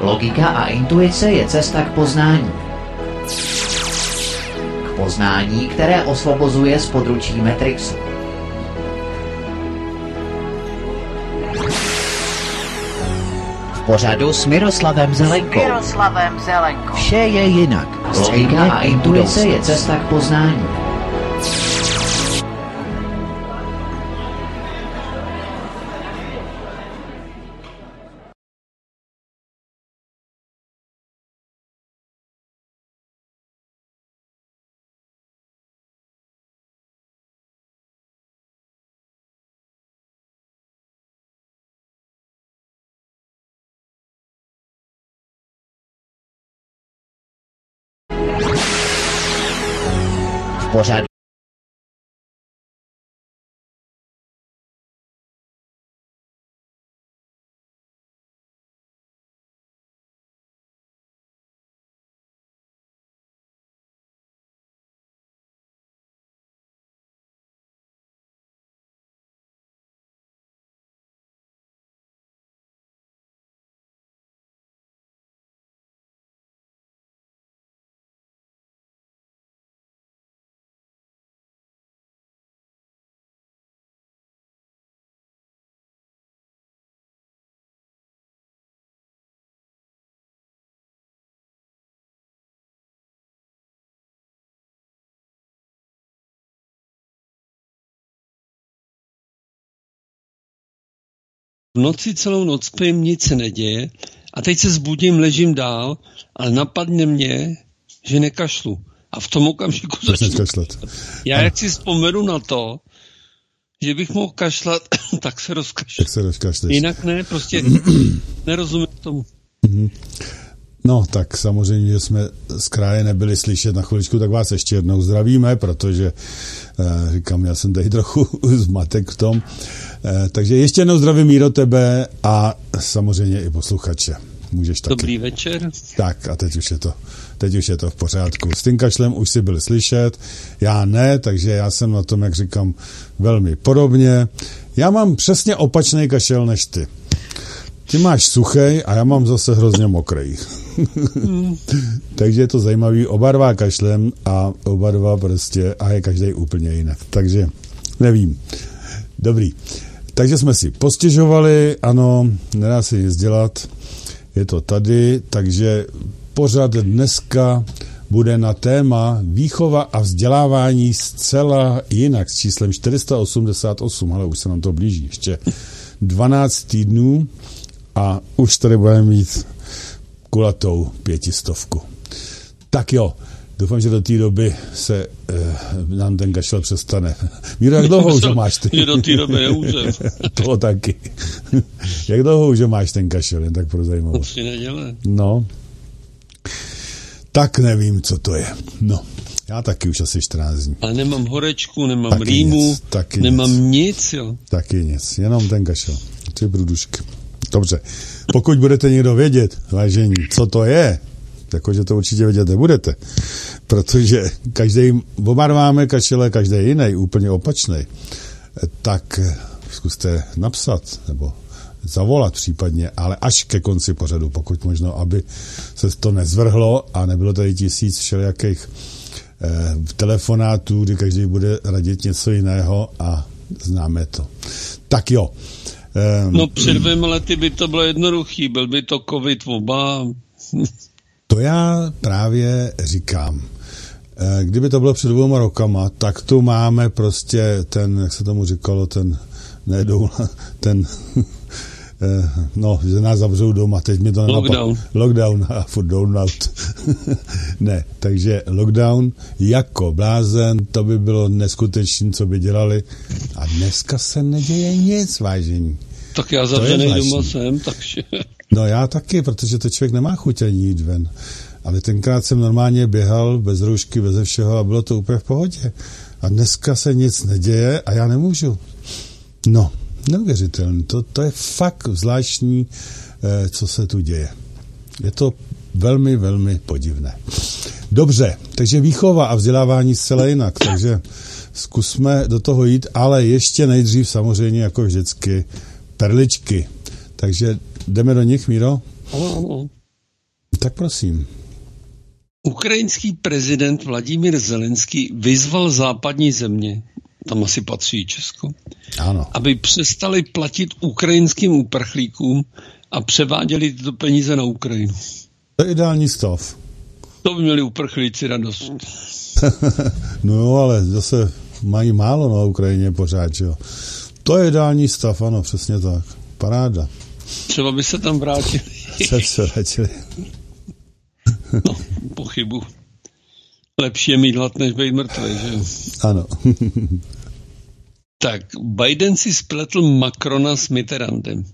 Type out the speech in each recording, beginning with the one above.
Logika a intuice je cesta k poznání. K poznání, které osvobozuje z područí Matrixu. V pořadu s Miroslavem Zelenkou. Miroslavem Zelenkou. Vše je jinak. Logika a intuice je cesta k poznání. V V noci celou noc spím, nic se neděje a teď se zbudím, ležím dál, ale napadne mě, že nekašlu. A v tom okamžiku začnu. kašlat. Já jak si vzpomenu na to, že bych mohl kašlat, tak se rozkašlu. Tak se rozkašleš. Jinak ne, prostě nerozumím tomu. No, tak samozřejmě, že jsme z kraje nebyli slyšet na chviličku, tak vás ještě jednou zdravíme, protože říkám, já jsem tady trochu zmatek v tom. Eh, takže ještě jednou zdravím Míro tebe a samozřejmě i posluchače. Můžeš taky. Dobrý večer. Tak a teď už je to, teď už je to v pořádku. S tím kašlem už si byli slyšet, já ne, takže já jsem na tom, jak říkám, velmi podobně. Já mám přesně opačný kašel než ty. Ty máš suchej a já mám zase hrozně mokrý. takže je to zajímavý, oba dva kašlem a oba dva prostě, a je každý úplně jinak. Takže nevím. Dobrý. Takže jsme si postěžovali, ano, nedá se nic dělat, je to tady, takže pořad dneska bude na téma výchova a vzdělávání zcela jinak s číslem 488, ale už se nám to blíží, ještě 12 týdnů a už tady budeme mít kulatou pětistovku. Tak jo, doufám, že do té doby se eh, nám ten kašel přestane. Míro, jak dlouho už ho máš ty? Do té doby nemůžem. to taky. jak dlouho už ho máš ten kašel, jen tak pro zajímavost. Tři neděle. No. Tak nevím, co to je. No, já taky už asi 14 dní. Ale nemám horečku, nemám Taky rýmu, nic, taky nemám nic. nic, jo. Taky nic, jenom ten kašel. Tři brudušky. Dobře. Pokud budete někdo vědět, vážení, co to je, jakože to určitě vědět nebudete, protože každý, oba máme kašele, každý jiný, úplně opačný, tak zkuste napsat, nebo zavolat případně, ale až ke konci pořadu, pokud možno, aby se to nezvrhlo a nebylo tady tisíc všelijakých eh, telefonátů, kdy každý bude radit něco jiného a známe to. Tak jo. No před dvěma lety by to bylo jednoduchý, byl by to covid oba. To já právě říkám. Eh, Kdyby to bylo před dvouma rokama, tak tu máme prostě ten, jak se tomu říkalo, ten, ne doula, ten, no, že nás zavřou doma, teď mi to nenapadlo. Lockdown. Lockdown a furt out. ne, takže lockdown jako blázen, to by bylo neskutečné, co by dělali. A dneska se neděje nic, vážení. Tak já zavřený doma jsem, takže... No já taky, protože to člověk nemá chuť ani jít ven. Ale tenkrát jsem normálně běhal bez roušky, bez všeho a bylo to úplně v pohodě. A dneska se nic neděje a já nemůžu. No, neuvěřitelné. To, to je fakt zvláštní, eh, co se tu děje. Je to velmi, velmi podivné. Dobře, takže výchova a vzdělávání zcela jinak, takže zkusme do toho jít, ale ještě nejdřív samozřejmě jako vždycky perličky. Takže jdeme do nich, Míro? Ano, ano. Tak prosím. Ukrajinský prezident Vladimír Zelenský vyzval západní země, tam asi patří Česko, ano. aby přestali platit ukrajinským uprchlíkům a převáděli tyto peníze na Ukrajinu. To je ideální stav. To by měli uprchlíci radost. no jo, ale zase mají málo na Ukrajině pořád, jo. To je ideální stav, ano, přesně tak. Paráda. Třeba by se tam vrátili. Se se vrátili. no, pochybu. Lepší je mít hlad, než být mrtvý, že jo? Ano. Tak, Biden si spletl Macrona s Mitterrandem.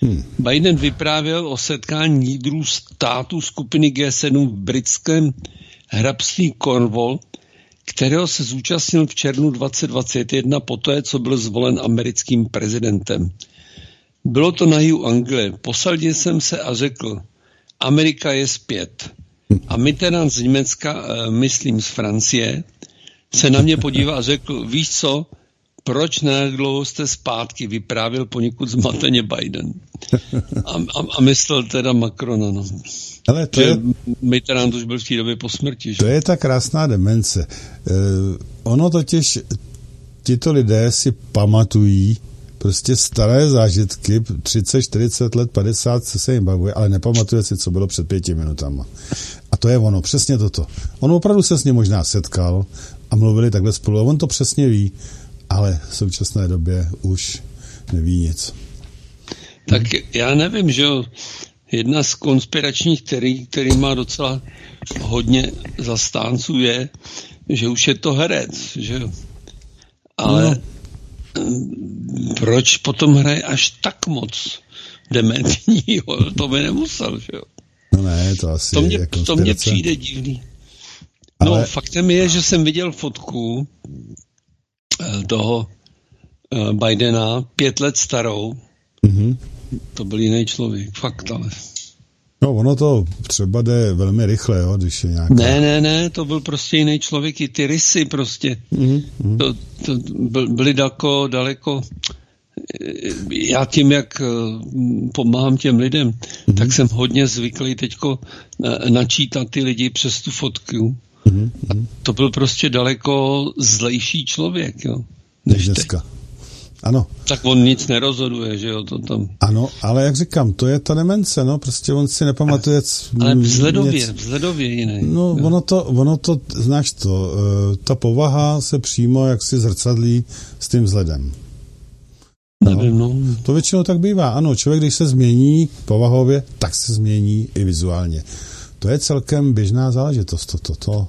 Hmm. Biden vyprávěl o setkání lídrů států skupiny G7 v britském hrabství Cornwall, kterého se zúčastnil v červnu 2021 poté, co byl zvolen americkým prezidentem. Bylo to na jihu Anglie. Posadil jsem se a řekl, Amerika je zpět. A Mitterrand z Německa, eh, myslím z Francie, se na mě podíval a řekl, víš co, proč dlouho jste zpátky, vyprávěl poněkud zmateně Biden. A, a, a myslel teda Macrona, no. Ale to je... Mitterrand už byl v té době po smrti. Že? To je ta krásná demence. Uh, ono totiž, tito lidé si pamatují prostě staré zážitky, 30, 40 let, 50 se jim bavuje, ale nepamatuje si, co bylo před pěti minutama. A to je ono, přesně toto. On opravdu se s ním možná setkal a mluvili takhle spolu. A on to přesně ví, ale v současné době už neví nic. Tak já nevím, že jedna z konspiračních teorií, který má docela hodně zastánců, je, že už je to herec, že jo. Ale no. proč potom hraje až tak moc dementního? To by nemusel, že jo. No ne, to asi to mě, je to mě přijde divný. No, Ale... faktem je, že jsem viděl fotku eh, toho eh, Bidena, pět let starou. Mm-hmm. To byl jiný člověk, fakt ale. No, ono to třeba jde velmi rychle, jo, když je nějaká... Ne, ne, ne, to byl prostě jiný člověk, i ty rysy prostě. Mm-hmm. To, to byly daleko, daleko já tím, jak eh, pomáhám těm lidem, mm-hmm. tak jsem hodně zvyklý teďko eh, načítat ty lidi přes tu fotku. Mm-hmm. to byl prostě daleko zlejší člověk, jo. Než dneska. Ano. Tak on nic nerozhoduje, že jo, to tam. Ano, ale jak říkám, to je ta demence, no, prostě on si nepamatuje. Ale vzhledově, něco. vzhledově jiný. No, jo. ono to, ono to, znáš to, uh, ta povaha se přímo jak si zrcadlí s tím vzhledem. No, Nevím, no. To většinou tak bývá. Ano, člověk, když se změní povahově, tak se změní i vizuálně. To je celkem běžná záležitost. To, to, to,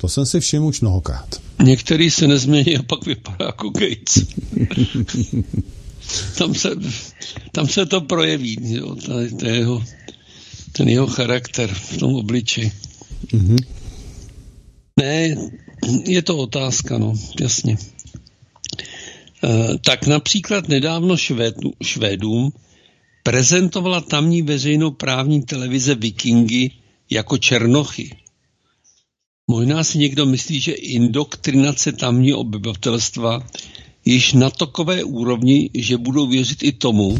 to jsem si všiml už mnohokrát. Některý se nezmění a pak vypadá jako Gates. tam, se, tam se to projeví, jo, tady, to jeho, ten jeho charakter v tom obliči. Mm-hmm. Ne, je to otázka, no, jasně. E, tak například nedávno Švédu, Švédům prezentovala tamní veřejnoprávní televize Vikingy jako černochy. Možná si někdo myslí, že indoktrinace tamní obyvatelstva již na takové úrovni, že budou věřit i tomu,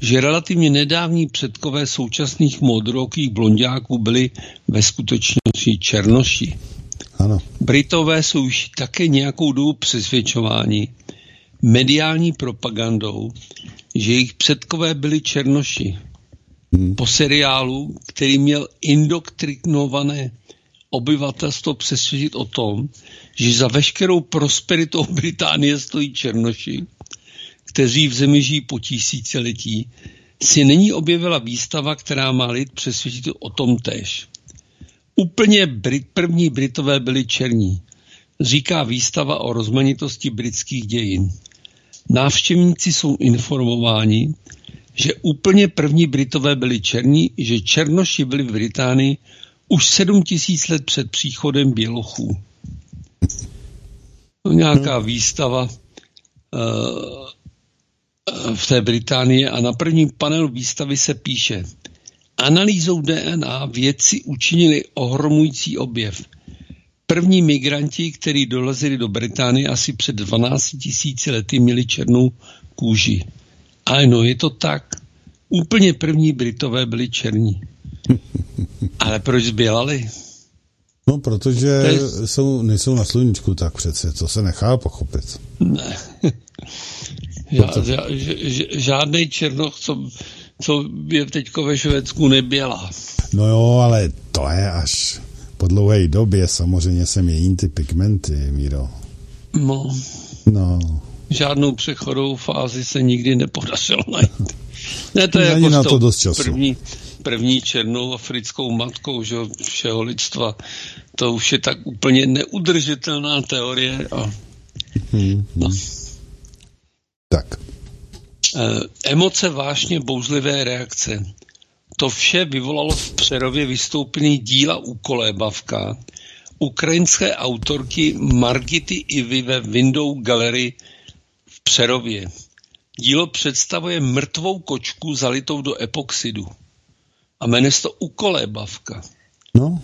že relativně nedávní předkové současných modrokých blondiáků byli ve skutečnosti černoši. Ano. Britové jsou už také nějakou dobu přesvědčováni mediální propagandou, že jejich předkové byli černoši. Hmm. Po seriálu, který měl indoktrinované obyvatelstvo přesvědčit o tom, že za veškerou prosperitou Británie stojí černoši, kteří v zemi žijí po tisíciletí, si není objevila výstava, která má lid přesvědčit o tom též. Úplně Brit, první Britové byli černí, říká výstava o rozmanitosti britských dějin. Návštěvníci jsou informováni, že úplně první Britové byli černí, že černoši byli v Británii už sedm tisíc let před příchodem Bělochů. No, nějaká hmm. výstava uh, v té Británii a na prvním panelu výstavy se píše Analýzou DNA vědci učinili ohromující objev. První migranti, kteří dolezli do Británie asi před 12 tisíci lety, měli černou kůži. Ale no, je to tak. Úplně první Britové byli černí. Ale proč zbělali? No, protože je... jsou, nejsou na sluníčku tak přece, to se nechá pochopit. Ne. Žád, žádný černoch, co, co je teďko ve Švédsku, nebělá. No jo, ale to je až po dlouhé době samozřejmě se mění ty pigmenty, Míro. No. No. Žádnou přechodovou fázi se nikdy nepodařilo najít. Ne, to je Není jako na to dost času. První, první černou africkou matkou že, všeho lidstva. To už je tak úplně neudržitelná teorie. A, hmm, no. Tak. E, emoce vážně bouřlivé reakce. To vše vyvolalo v Přerově vystoupený díla u Kolébavka, ukrajinské autorky Margity Ivy ve Window Gallery v Přerově. Dílo představuje mrtvou kočku zalitou do epoxidu. A jmenuje se to Ukolébavka. No.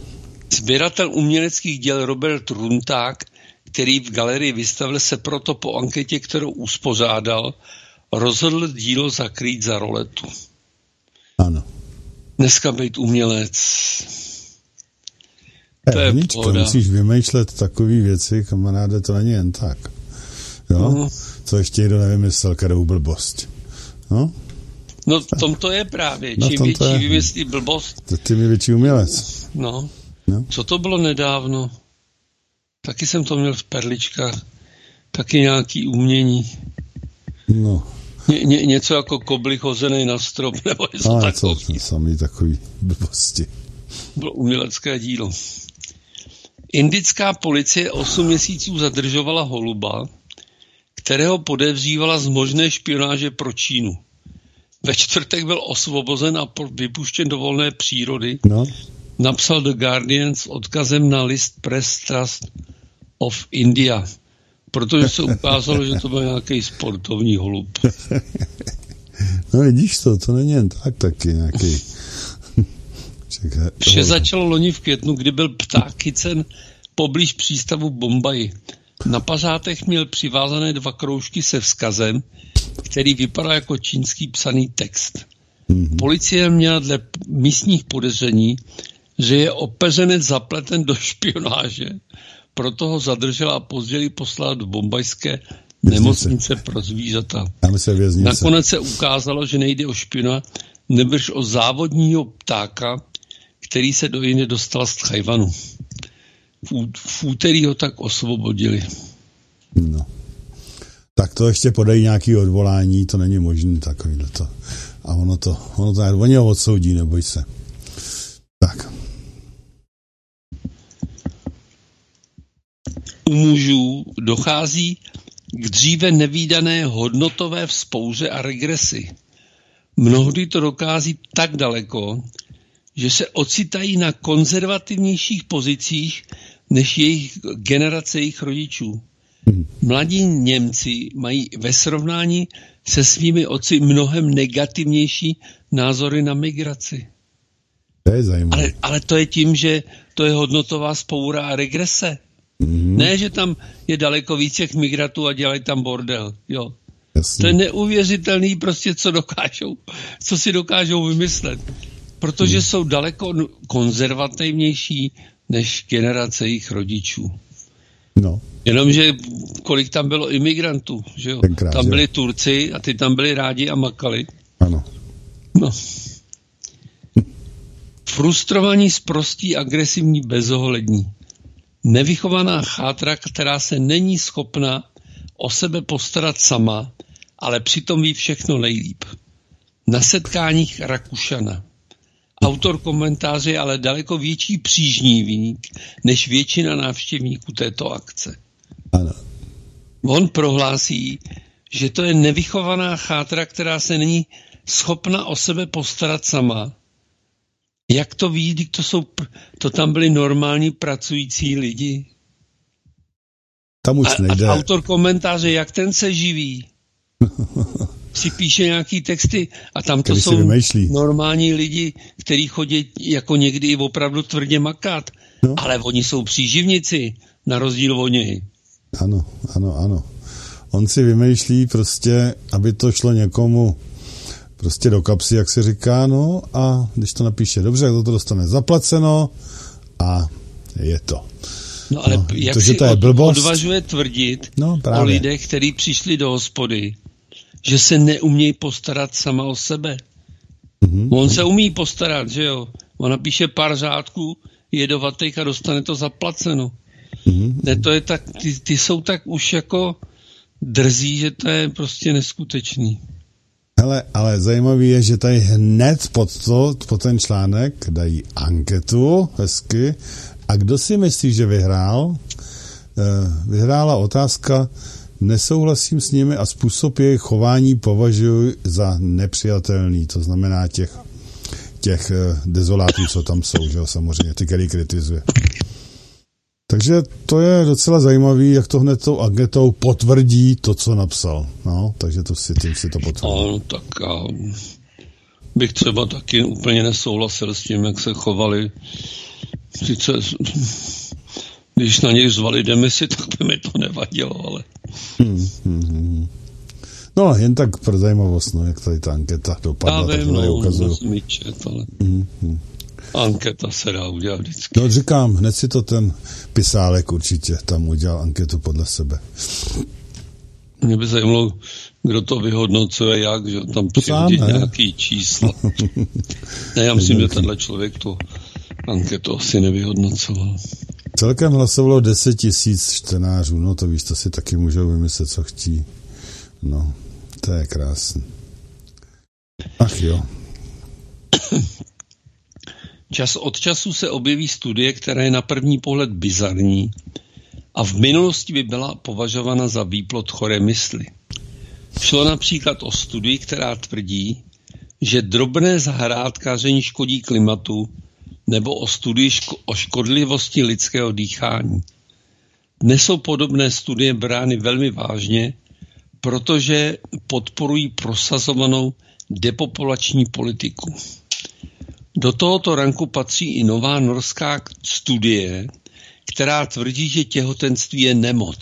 Sběratel uměleckých děl Robert Runták, který v galerii vystavil, se proto po anketě, kterou uspořádal, rozhodl dílo zakrýt za roletu. Ano. Dneska být umělec. To je Vnička, pohoda. musíš vymýšlet takové věci, kamaráde, to není jen tak. Jo? No. Co ještě někdo nevymyslel, kterou blbost. No? No v tom to je právě. No, Čím větší je. vymyslí blbost. To tím je větší umělec. No. no. Co to bylo nedávno? Taky jsem to měl v perličkách. Taky nějaký umění. No. Ně, ně, něco jako koblik hozený na strop, nebo něco Ale takový. Co, samý takový blbosti. Bylo umělecké dílo. Indická policie 8 měsíců zadržovala holuba, kterého podezřívala z možné špionáže pro Čínu. Ve čtvrtek byl osvobozen a vypuštěn do volné přírody. No. Napsal The Guardian s odkazem na list Press Trust of India, protože se ukázalo, že to byl nějaký sportovní holub. No vidíš to, to není jen tak taky nějaký... Vše začalo loni v květnu, kdy byl pták chycen poblíž přístavu Bombay. Na pařátech měl přivázané dva kroužky se vzkazem, který vypadá jako čínský psaný text. Mm-hmm. Policie měla dle místních podezření, že je opeřenec zapleten do špionáže, proto ho zadržela a později poslala do bombajské nemocnice pro zvířata. Se Nakonec se ukázalo, že nejde o špiona, nebrž o závodního ptáka, který se do jiné dostal z Tchajvanu. V, úterý ho tak osvobodili. No. Tak to ještě podají nějaký odvolání, to není možné takový to. A ono to, ono to, oni ho odsoudí, neboj se. Tak. U mužů dochází k dříve nevýdané hodnotové vzpouře a regresi. Mnohdy to dokází tak daleko, že se ocitají na konzervativnějších pozicích než jejich generace jejich rodičů. Hmm. Mladí Němci mají ve srovnání se svými otci mnohem negativnější názory na migraci. To je zajímavé. Ale, ale to je tím, že to je hodnotová spoura a regrese. Mm-hmm. Ne, že tam je daleko víc těch migratů a dělají tam bordel. Jo. Jasně. To je neuvěřitelný prostě, co dokážou, co si dokážou vymyslet. Protože mm. jsou daleko konzervativnější než generace jejich rodičů. No. Jenomže kolik tam bylo imigrantů, že jo? Tenkrát, tam byli jo. Turci a ty tam byli rádi a makali. Ano. No. Frustrovaní, sprostí, agresivní, bezohlední. Nevychovaná chátra, která se není schopna o sebe postarat sama, ale přitom ví všechno nejlíp. Na setkáních Rakušana. Autor komentáře je ale daleko větší přížnívník než většina návštěvníků této akce. Ano. On prohlásí, že to je nevychovaná chátra, která se není schopna o sebe postarat sama. Jak to ví, když to, jsou, to tam byli normální pracující lidi? Tam už a, nejde. A autor komentáře, jak ten se živí? si píše nějaký texty a tam to jsou normální lidi, kteří chodí jako někdy i opravdu tvrdě makat. No. Ale oni jsou příživnici, na rozdíl od něj. Ano, ano, ano. On si vymýšlí prostě, aby to šlo někomu prostě do kapsy, jak se říká, no a když to napíše dobře, tak to dostane zaplaceno a je to. No ale no, jak to, si to je blbost, odvažuje tvrdit no, právě. o lidech, kteří přišli do hospody, že se neumějí postarat sama o sebe. Mm-hmm. On se umí postarat, že jo? On napíše pár řádků, je do a dostane to zaplaceno. Mm-hmm. Ne, to je tak, ty, ty jsou tak už jako drzí, že to je prostě neskutečný. Hele, ale zajímavý je, že tady hned pod, to, pod ten článek dají anketu, hezky. A kdo si myslí, že vyhrál? Eh, vyhrála otázka, nesouhlasím s nimi a způsob jejich chování považuji za nepřijatelný. To znamená těch, těch eh, dezolátů, co tam jsou, že jo, samozřejmě, ty, který kritizuje. Takže to je docela zajímavý, jak to hned tou agetou potvrdí to, co napsal. No, takže to si, tím si to potvrdí. No, tak já bych třeba taky úplně nesouhlasil s tím, jak se chovali. Sice, když na něj zvali demisi, tak by mi to nevadilo, ale... Hmm, hmm, hmm. No, jen tak pro zajímavost, no, jak tady ta anketa dopadla. Já vím, no, ukazuju. Čet, ale... Hmm, hmm. Anketa se dá udělat vždycky. No říkám, hned si to ten pisálek určitě tam udělal anketu podle sebe. Mě by zajímalo, kdo to vyhodnocuje, jak, že tam přihodí nějaký čísla. ne, já myslím, že tenhle člověk tu anketu asi nevyhodnocoval. Celkem hlasovalo 10 tisíc čtenářů, no to víš, to si taky můžou vymyslet, co chtí. No, to je krásný. Ach jo. Čas od času se objeví studie, která je na první pohled bizarní a v minulosti by byla považována za výplot choré mysli. Šlo například o studii, která tvrdí, že drobné zahrádkáření škodí klimatu nebo o studii ško- o škodlivosti lidského dýchání. Dnes jsou podobné studie brány velmi vážně, protože podporují prosazovanou depopulační politiku. Do tohoto ranku patří i nová norská studie, která tvrdí, že těhotenství je nemoc.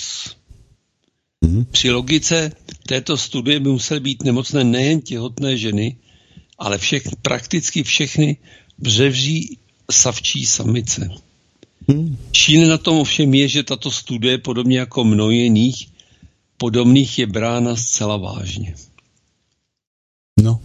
Mm-hmm. Při logice této studie by musely být nemocné nejen těhotné ženy, ale všech, prakticky všechny břevří savčí samice. Mm. Šíle na tom ovšem je, že tato studie, podobně jako mnoho jiných podobných, je brána zcela vážně. No,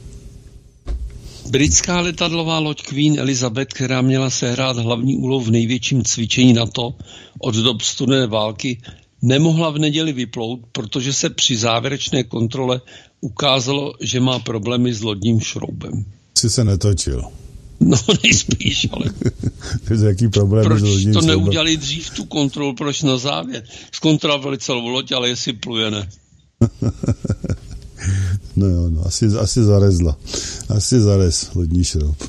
Britská letadlová loď Queen Elizabeth, která měla sehrát hlavní úlohu v největším cvičení NATO od dob studené války, nemohla v neděli vyplout, protože se při závěrečné kontrole ukázalo, že má problémy s lodním šroubem. Jsi se netočil. No nejspíš, ale... jaký problém proč to neudělali dřív tu kontrolu, proč na závěr? Zkontrolovali celou loď, ale jestli pluje ne. No jo, no, asi, asi zarezla. Asi zarez lodní šroub.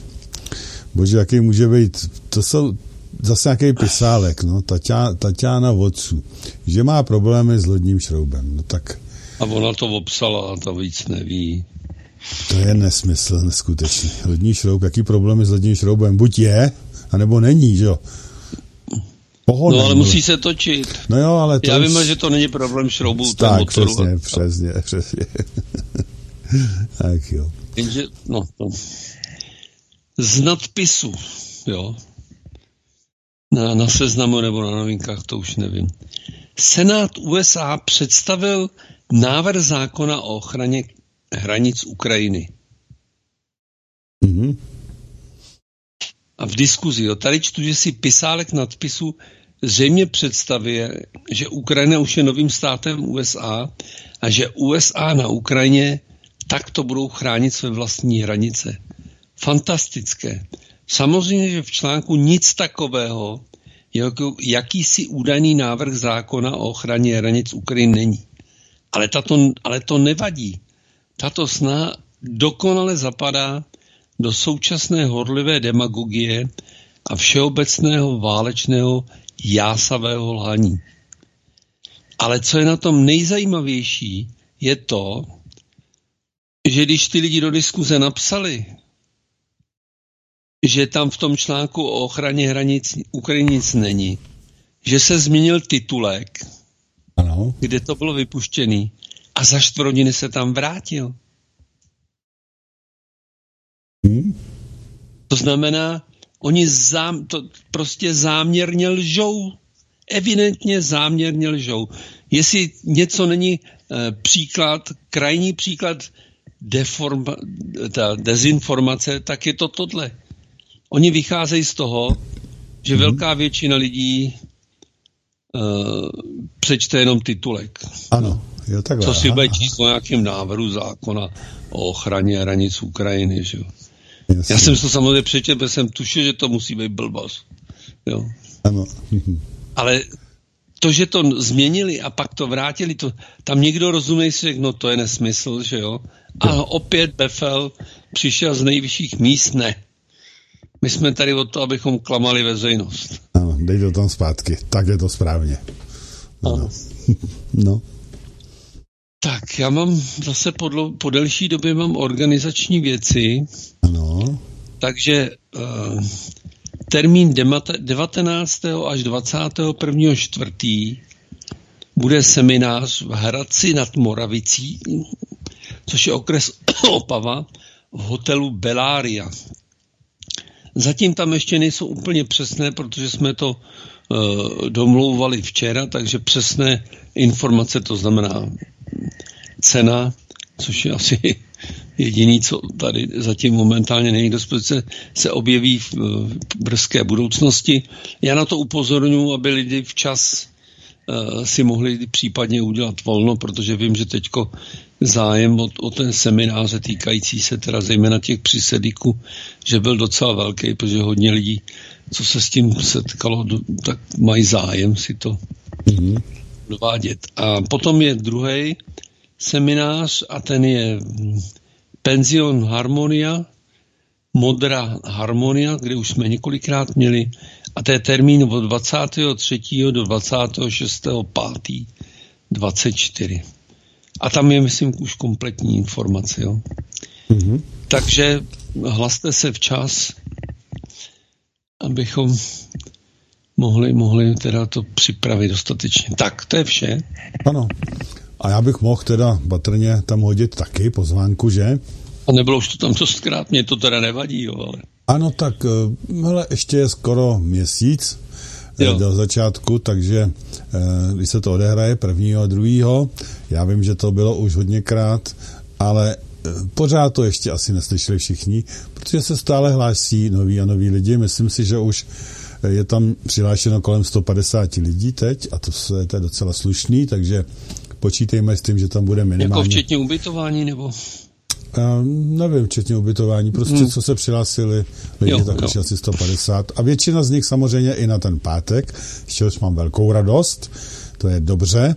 Bože, jaký může být, to jsou zase nějaký pisálek, no, Tatia, Tatiana Vodců, že má problémy s lodním šroubem, no tak... A ona to obsala a ta víc neví. To je nesmysl, neskutečný. Lodní šroub, jaký problémy s lodním šroubem? Buď je, anebo není, že jo? Pohodlný, no ale musí se točit. No jo, ale to Já už... vím, že to není problém šroubů, tak, motoru. přesně, přesně, přesně. tak jo. Jenže, no, no. Z nadpisu, jo, na, na seznamu nebo na novinkách, to už nevím. Senát USA představil návrh zákona o ochraně hranic Ukrajiny. Mm-hmm. A v diskuzi, jo, tady čtu, že si pisálek nadpisu zřejmě představuje, že Ukrajina už je novým státem USA a že USA na Ukrajině takto budou chránit své vlastní hranice. Fantastické. Samozřejmě, že v článku nic takového, jako jakýsi údajný návrh zákona o ochraně hranic Ukrajiny není. Ale, tato, ale to nevadí. Tato sná dokonale zapadá do současné horlivé demagogie a všeobecného válečného jásavého lhaní. Ale co je na tom nejzajímavější, je to, že když ty lidi do diskuze napsali, že tam v tom článku o ochraně hranic Ukrajiny nic není, že se změnil titulek, ano. kde to bylo vypuštěný a za čtvrt hodiny se tam vrátil. Hmm? To znamená, oni zám, to prostě záměrně lžou. Evidentně záměrně lžou. Jestli něco není e, příklad, krajní příklad deforma, ta dezinformace, tak je to tohle. Oni vycházejí z toho, že hmm. velká většina lidí uh, přečte jenom titulek. Ano, jo takhle. Co si bude číst o nějakém návrhu zákona o ochraně hranic Ukrajiny, že jo. Já jsem to samozřejmě přečetl, protože jsem tušil, že to musí být blbost. Jo. Ano. Ale to, že to změnili a pak to vrátili, to, tam někdo rozumí si řekl, no to je nesmysl, že jo. A opět Befel přišel z nejvyšších míst, ne. My jsme tady o to, abychom klamali veřejnost. Ano, dej to tam zpátky, tak je to správně. Ano. ano. no. Tak, já mám zase po, dlo, po delší době mám organizační věci. Ano. Takže uh, termín 19. až 21. čtvrtý bude seminář v Hradci nad Moravicí, což je okres Opava, v hotelu Belária. Zatím tam ještě nejsou úplně přesné, protože jsme to uh, domlouvali včera, takže přesné informace, to znamená cena, což je asi jediný, co tady zatím momentálně není dispozice, se objeví v, brzké budoucnosti. Já na to upozorňuji, aby lidi včas uh, si mohli případně udělat volno, protože vím, že teďko zájem o, o ten semináře týkající se teda zejména těch přísedíků, že byl docela velký, protože hodně lidí, co se s tím setkalo, tak mají zájem si to mm-hmm. Dovádět. A potom je druhý seminář a ten je Penzion Harmonia, Modrá harmonia, kde už jsme několikrát měli, a to je termín od 23. do 26. 5. 24. A tam je, myslím, už kompletní informace. Jo? Mm-hmm. Takže hlaste se včas, abychom mohli, mohli teda to připravit dostatečně. Tak, to je vše. Ano. A já bych mohl teda patrně tam hodit taky pozvánku, že? A nebylo už to tam dostkrát, mě to teda nevadí, jo, ale... Ano, tak eh, hele, ještě je skoro měsíc eh, jo. do začátku, takže eh, když se to odehraje prvního a druhého, já vím, že to bylo už hodněkrát, ale pořád to ještě asi neslyšeli všichni, protože se stále hlásí noví a noví lidi. Myslím si, že už je tam přihlášeno kolem 150 lidí teď a to, je, to je docela slušný, takže počítejme s tím, že tam bude minimálně... Jako včetně ubytování nebo? Uh, nevím, včetně ubytování, prostě hmm. co se přihlásili lidi, jo, tak už asi 150 a většina z nich samozřejmě i na ten pátek, z čehož mám velkou radost, to je dobře,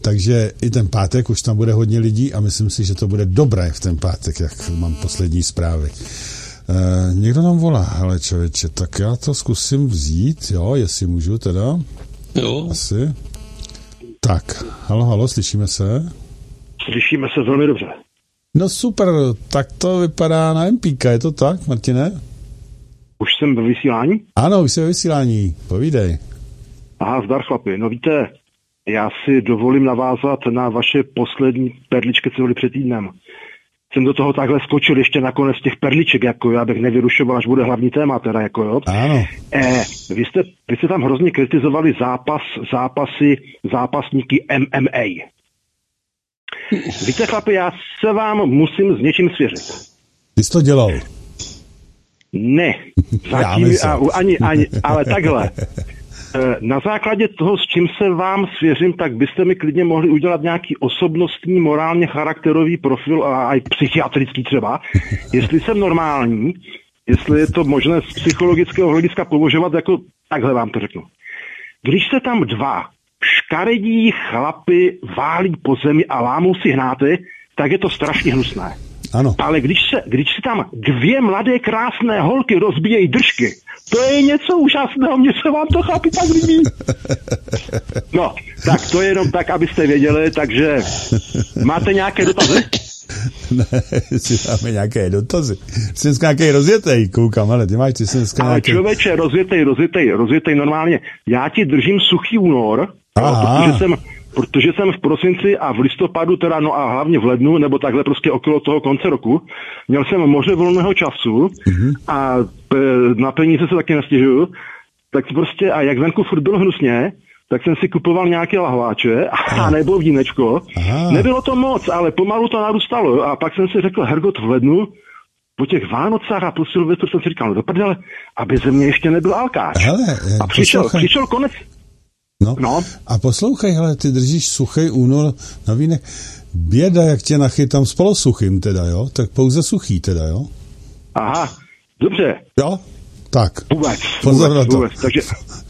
takže i ten pátek už tam bude hodně lidí a myslím si, že to bude dobré v ten pátek, jak mám poslední zprávy. Uh, někdo nám volá, hele člověče, tak já to zkusím vzít, jo, jestli můžu teda. Jo. Asi. Tak, halo, halo, slyšíme se? Slyšíme se velmi dobře. No super, tak to vypadá na MPK, je to tak, Martine? Už jsem ve vysílání? Ano, už jsem ve vysílání, povídej. Aha, zdar chlapi, no víte, já si dovolím navázat na vaše poslední perličky, co byly před týdnem. Jsem do toho takhle skočil ještě nakonec těch perliček, jako já bych nevyrušoval, až bude hlavní téma teda, jako jo. Ano. E, vy, jste, vy jste tam hrozně kritizovali zápas, zápasy, zápasníky MMA. Víte, chlapi, já se vám musím s něčím svěřit. Ty jsi to dělal? Ne. Zatím, a, ani, ani, ale takhle. E, na základě toho, s čím se vám svěřím, tak byste mi klidně mohli udělat nějaký osobnostní, morálně charakterový profil a i psychiatrický třeba, jestli jsem normální, jestli je to možné z psychologického hlediska považovat jako, takhle vám to řeknu. Když se tam dva škaredí chlapy válí po zemi a lámou si hnáty, tak je to strašně hnusné. Ano. Ale když se, když se tam dvě mladé krásné holky rozbíjejí držky, to je něco úžasného, mně se vám to chápí tak líbí. No, tak to je jenom tak, abyste věděli, takže máte nějaké dotazy? ne, si máme nějaké dotazy. Jsi dneska nějaký rozjetej, koukám, ale ty máš, ty jsi dneska Ale nějaký... člověče, rozjetej, rozjetej, rozjetej normálně. Já ti držím suchý únor, Aha. protože jsem, protože jsem v prosinci a v listopadu, teda no a hlavně v lednu, nebo takhle prostě okolo toho konce roku, měl jsem moře volného času mm-hmm. a na peníze se taky nestěžuju, tak prostě a jak venku furt bylo hnusně, tak jsem si kupoval nějaké lahváče a nebo vínečko. Aha. Nebylo to moc, ale pomalu to narůstalo. A pak jsem si řekl, Hergot v lednu, po těch Vánocách a po Silvestru jsem si říkal, no do prdele, aby ze mě ještě nebyl alkáč. Hele, a přišel, přišel konec. No, no. A poslouchej, hele, ty držíš suchý únor na vínek. Běda, jak tě nachytám s polosuchým teda, jo? Tak pouze suchý teda, jo? Aha, dobře. Jo? Tak. Vůbec, Pozor vůbec, na to. Vůbec. Takže,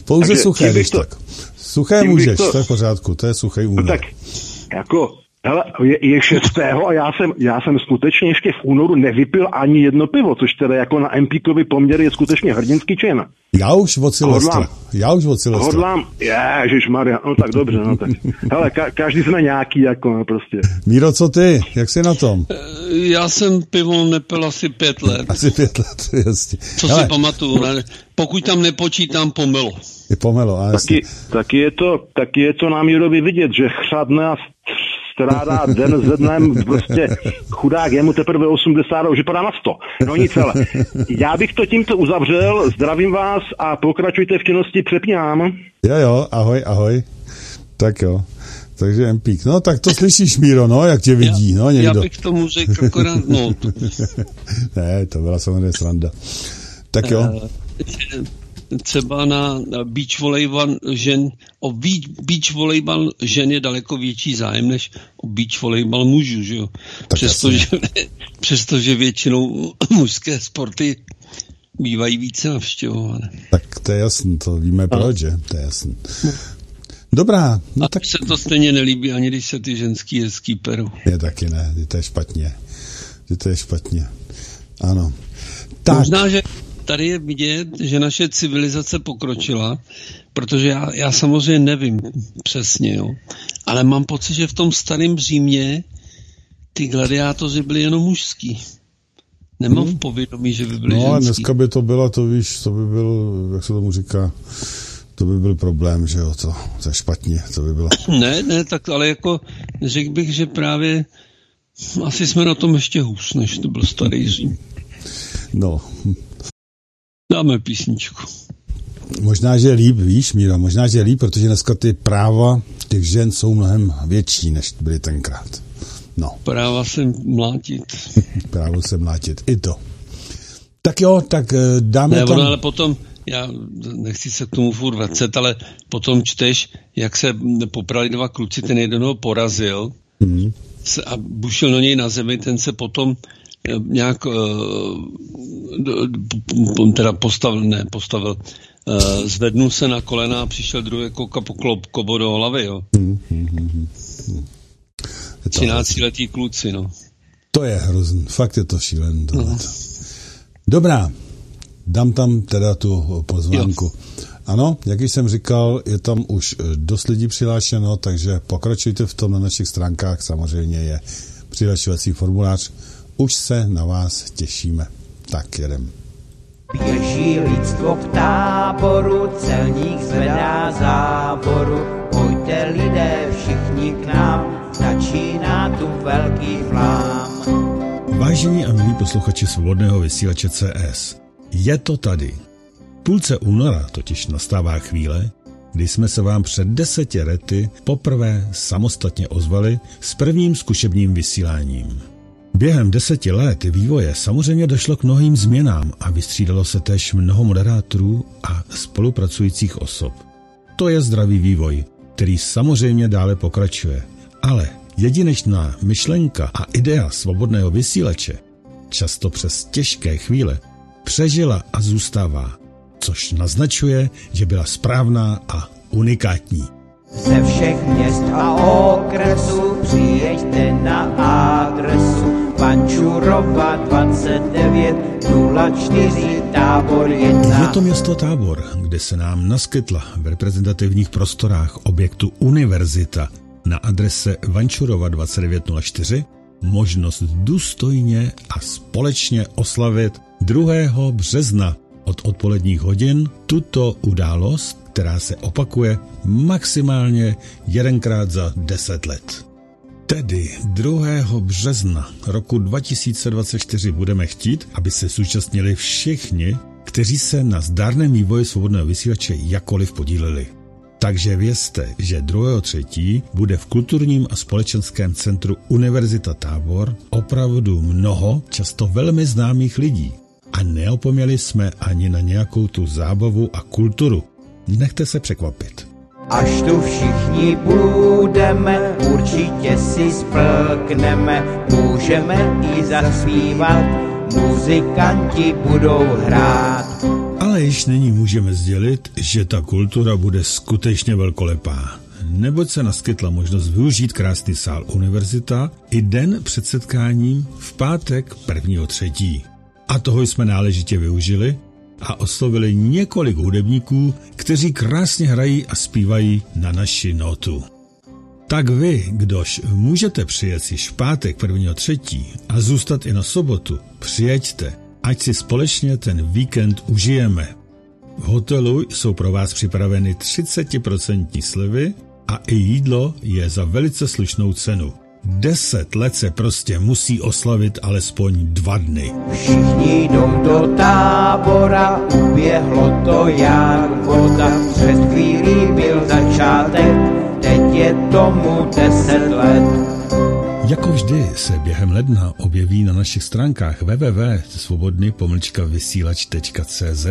pouze takže suché, když to, tak. Suché můžeš, to, to je v pořádku, to je suchý únor. No tak, jako, hele, je, je šestého a já jsem, já jsem skutečně ještě v únoru nevypil ani jedno pivo, což teda jako na MPkový poměr je skutečně hrdinský čin. Já už od Silvestra. Já už od Silvestra. Hodlám, Maria, no tak dobře, no tak. Hele, ka- každý jsme nějaký, jako no, prostě. Míro, co ty? Jak jsi na tom? Já jsem pivo nepil asi pět let. Asi pět let, jasně. Co Hele. si pamatuju, ne? pokud tam nepočítám pomelo. Je pomelo, a taky, taky, je to, taky je to na Mírovi vidět, že chřadne a strádá den ze dnem, prostě chudák, je mu teprve 80, už vypadá na 100. No nic, ale já bych to tímto uzavřel, zdravím vás a pokračujte v činnosti, přepínám. Jo, jo, ahoj, ahoj. Tak jo. Takže Empík. No, tak to slyšíš, Míro, no, jak tě vidí, já, no, někdo. Já bych tomu řekl akorát, no. ne, to byla samozřejmě sranda. Tak jo. Uh, třeba na beach volejbal žen, o beach volejbal žen je daleko větší zájem než o beach volejbal mužů, že jo? Přestože, přestože většinou mužské sporty bývají více navštěvované. Tak to je jasný, to víme proč, že? To je jasný. Dobrá. No A tak... se to stejně nelíbí, ani když se ty ženský hezký perou. Je taky ne, to je špatně. To je špatně. Ano. Tak. Možná, že tady je vidět, že naše civilizace pokročila, protože já, já samozřejmě nevím přesně, jo, ale mám pocit, že v tom starém Římě ty gladiátoři byli jenom mužský. Nemám hmm. v povědomí, že by byli No ženský. a dneska by to bylo, to víš, to by byl, jak se tomu říká, to by byl problém, že jo, to, to je špatně, to by bylo. Ne, ne, tak ale jako řekl bych, že právě asi jsme na tom ještě hůř, než to byl starý Řím. No, Dáme písničku. Možná, že líp, víš, Míra, možná, že líp, protože dneska ty práva těch žen jsou mnohem větší, než byly tenkrát. No. Práva se mlátit. Právo se mlátit, i to. Tak jo, tak eh, dáme ne, tam... ale potom, já nechci se k tomu furt vracet, ale potom čteš, jak se poprali dva kluci, ten jeden ho porazil mm. a bušil na něj na zemi, ten se potom nějak uh, teda postavil, ne, postavil, uh, zvednul se na kolena a přišel druhý koka po kobo do hlavy, jo. 13 letý kluci, no. To je hrozný, fakt je to šílený. No. Dobrá, dám tam teda tu pozvánku. Jo. Ano, jak jsem říkal, je tam už dost lidí přihlášeno, takže pokračujte v tom na našich stránkách, samozřejmě je přihlašovací formulář už se na vás těšíme. Tak jedem. Běží lidstvo k táboru, celník zvedá záboru. Pojďte lidé všichni k nám, začíná tu velký flám. Vážení a milí posluchači svobodného vysílače CS, je to tady. Půlce února totiž nastává chvíle, kdy jsme se vám před deseti lety poprvé samostatně ozvali s prvním zkušebním vysíláním. Během deseti let vývoje samozřejmě došlo k mnohým změnám a vystřídalo se též mnoho moderátorů a spolupracujících osob. To je zdravý vývoj, který samozřejmě dále pokračuje. Ale jedinečná myšlenka a idea svobodného vysílače, často přes těžké chvíle, přežila a zůstává, což naznačuje, že byla správná a unikátní. Ze všech měst a okresů přijeďte na adresu Pančurova 29 04 tábor 1. Je to město Tábor, kde se nám naskytla v reprezentativních prostorách objektu Univerzita na adrese Vančurova 2904 možnost důstojně a společně oslavit 2. března od odpoledních hodin tuto událost, která se opakuje maximálně jedenkrát za deset let. Tedy 2. března roku 2024 budeme chtít, aby se zúčastnili všichni, kteří se na zdárném vývoji svobodného vysílače jakoliv podíleli. Takže vězte, že 2.3. bude v kulturním a společenském centru Univerzita Tábor opravdu mnoho, často velmi známých lidí. A neopomněli jsme ani na nějakou tu zábavu a kulturu. Nechte se překvapit. Až tu všichni budeme, určitě si splkneme, můžeme i zaspívat, muzikanti budou hrát. Ale již nyní můžeme sdělit, že ta kultura bude skutečně velkolepá. Neboť se naskytla možnost využít krásný sál univerzita i den před setkáním v pátek 1. třetí. A toho jsme náležitě využili a oslovili několik hudebníků, kteří krásně hrají a zpívají na naši notu. Tak vy, kdož můžete přijet již v pátek 1. třetí a zůstat i na sobotu, přijeďte, ať si společně ten víkend užijeme. V hotelu jsou pro vás připraveny 30% slivy a i jídlo je za velice slušnou cenu. Deset let se prostě musí oslavit alespoň dva dny. Všichni jdou do tábora, uběhlo to jak voda. Před chvílí byl začátek, teď je tomu deset let. Jako vždy se během ledna objeví na našich stránkách www.svobodny vysílač.cz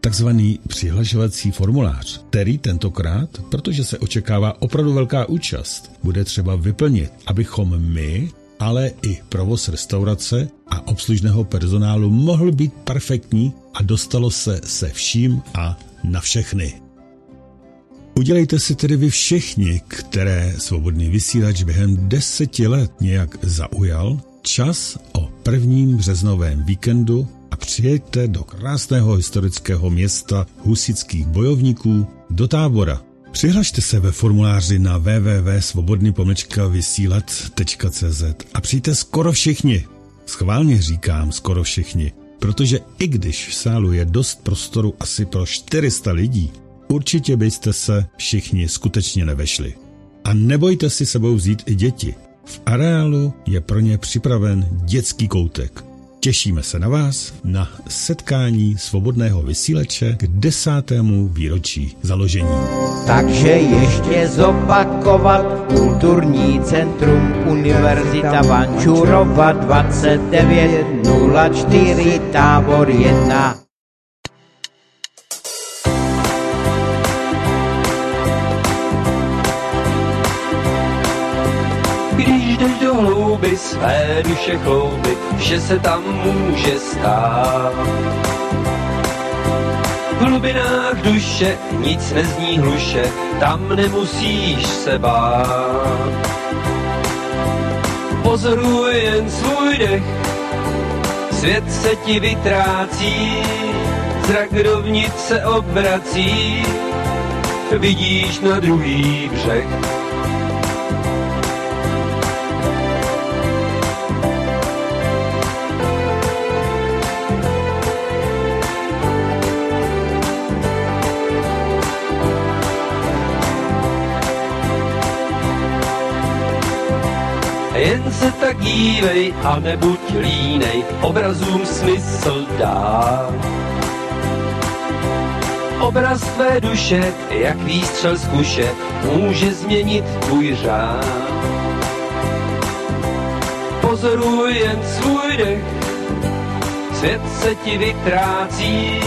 takzvaný přihlašovací formulář, který tentokrát, protože se očekává opravdu velká účast, bude třeba vyplnit, abychom my, ale i provoz restaurace a obslužného personálu mohl být perfektní a dostalo se se vším a na všechny. Udělejte si tedy vy všichni, které svobodný vysílač během deseti let nějak zaujal, čas o prvním březnovém víkendu a přijeďte do krásného historického města husických bojovníků do tábora. Přihlašte se ve formuláři na www.svobodný vysílat.cz a přijďte skoro všichni. Schválně říkám skoro všichni, protože i když v sálu je dost prostoru asi pro 400 lidí, určitě byste se všichni skutečně nevešli. A nebojte si sebou vzít i děti. V areálu je pro ně připraven dětský koutek. Těšíme se na vás na setkání svobodného vysíleče k desátému výročí založení. Takže ještě zopakovat Kulturní centrum Univerzita Vančurova 2904 tábor 1. své duše chlouby, že se tam může stát. V hlubinách duše nic nezní hluše, tam nemusíš se bát. Pozoruj jen svůj dech, svět se ti vytrácí, zrak dovnitř se obrací, vidíš na druhý břeh se tak dívej a nebuď línej, obrazům smysl dá. Obraz tvé duše, jak výstřel z kuše, může změnit tvůj řád. Pozoruj jen svůj dech, svět se ti vytrácí,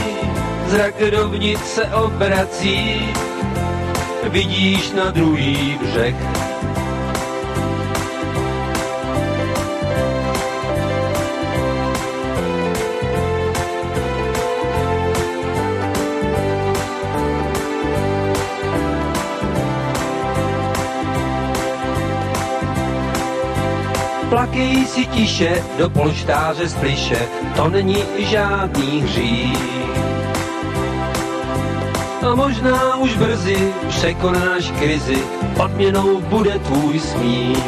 zrak dovnitř se obrací, vidíš na druhý břeh Plakej si tiše do polštáře spliše, to není žádný hřích. A možná už brzy překonáš krizi, odměnou bude tvůj smích.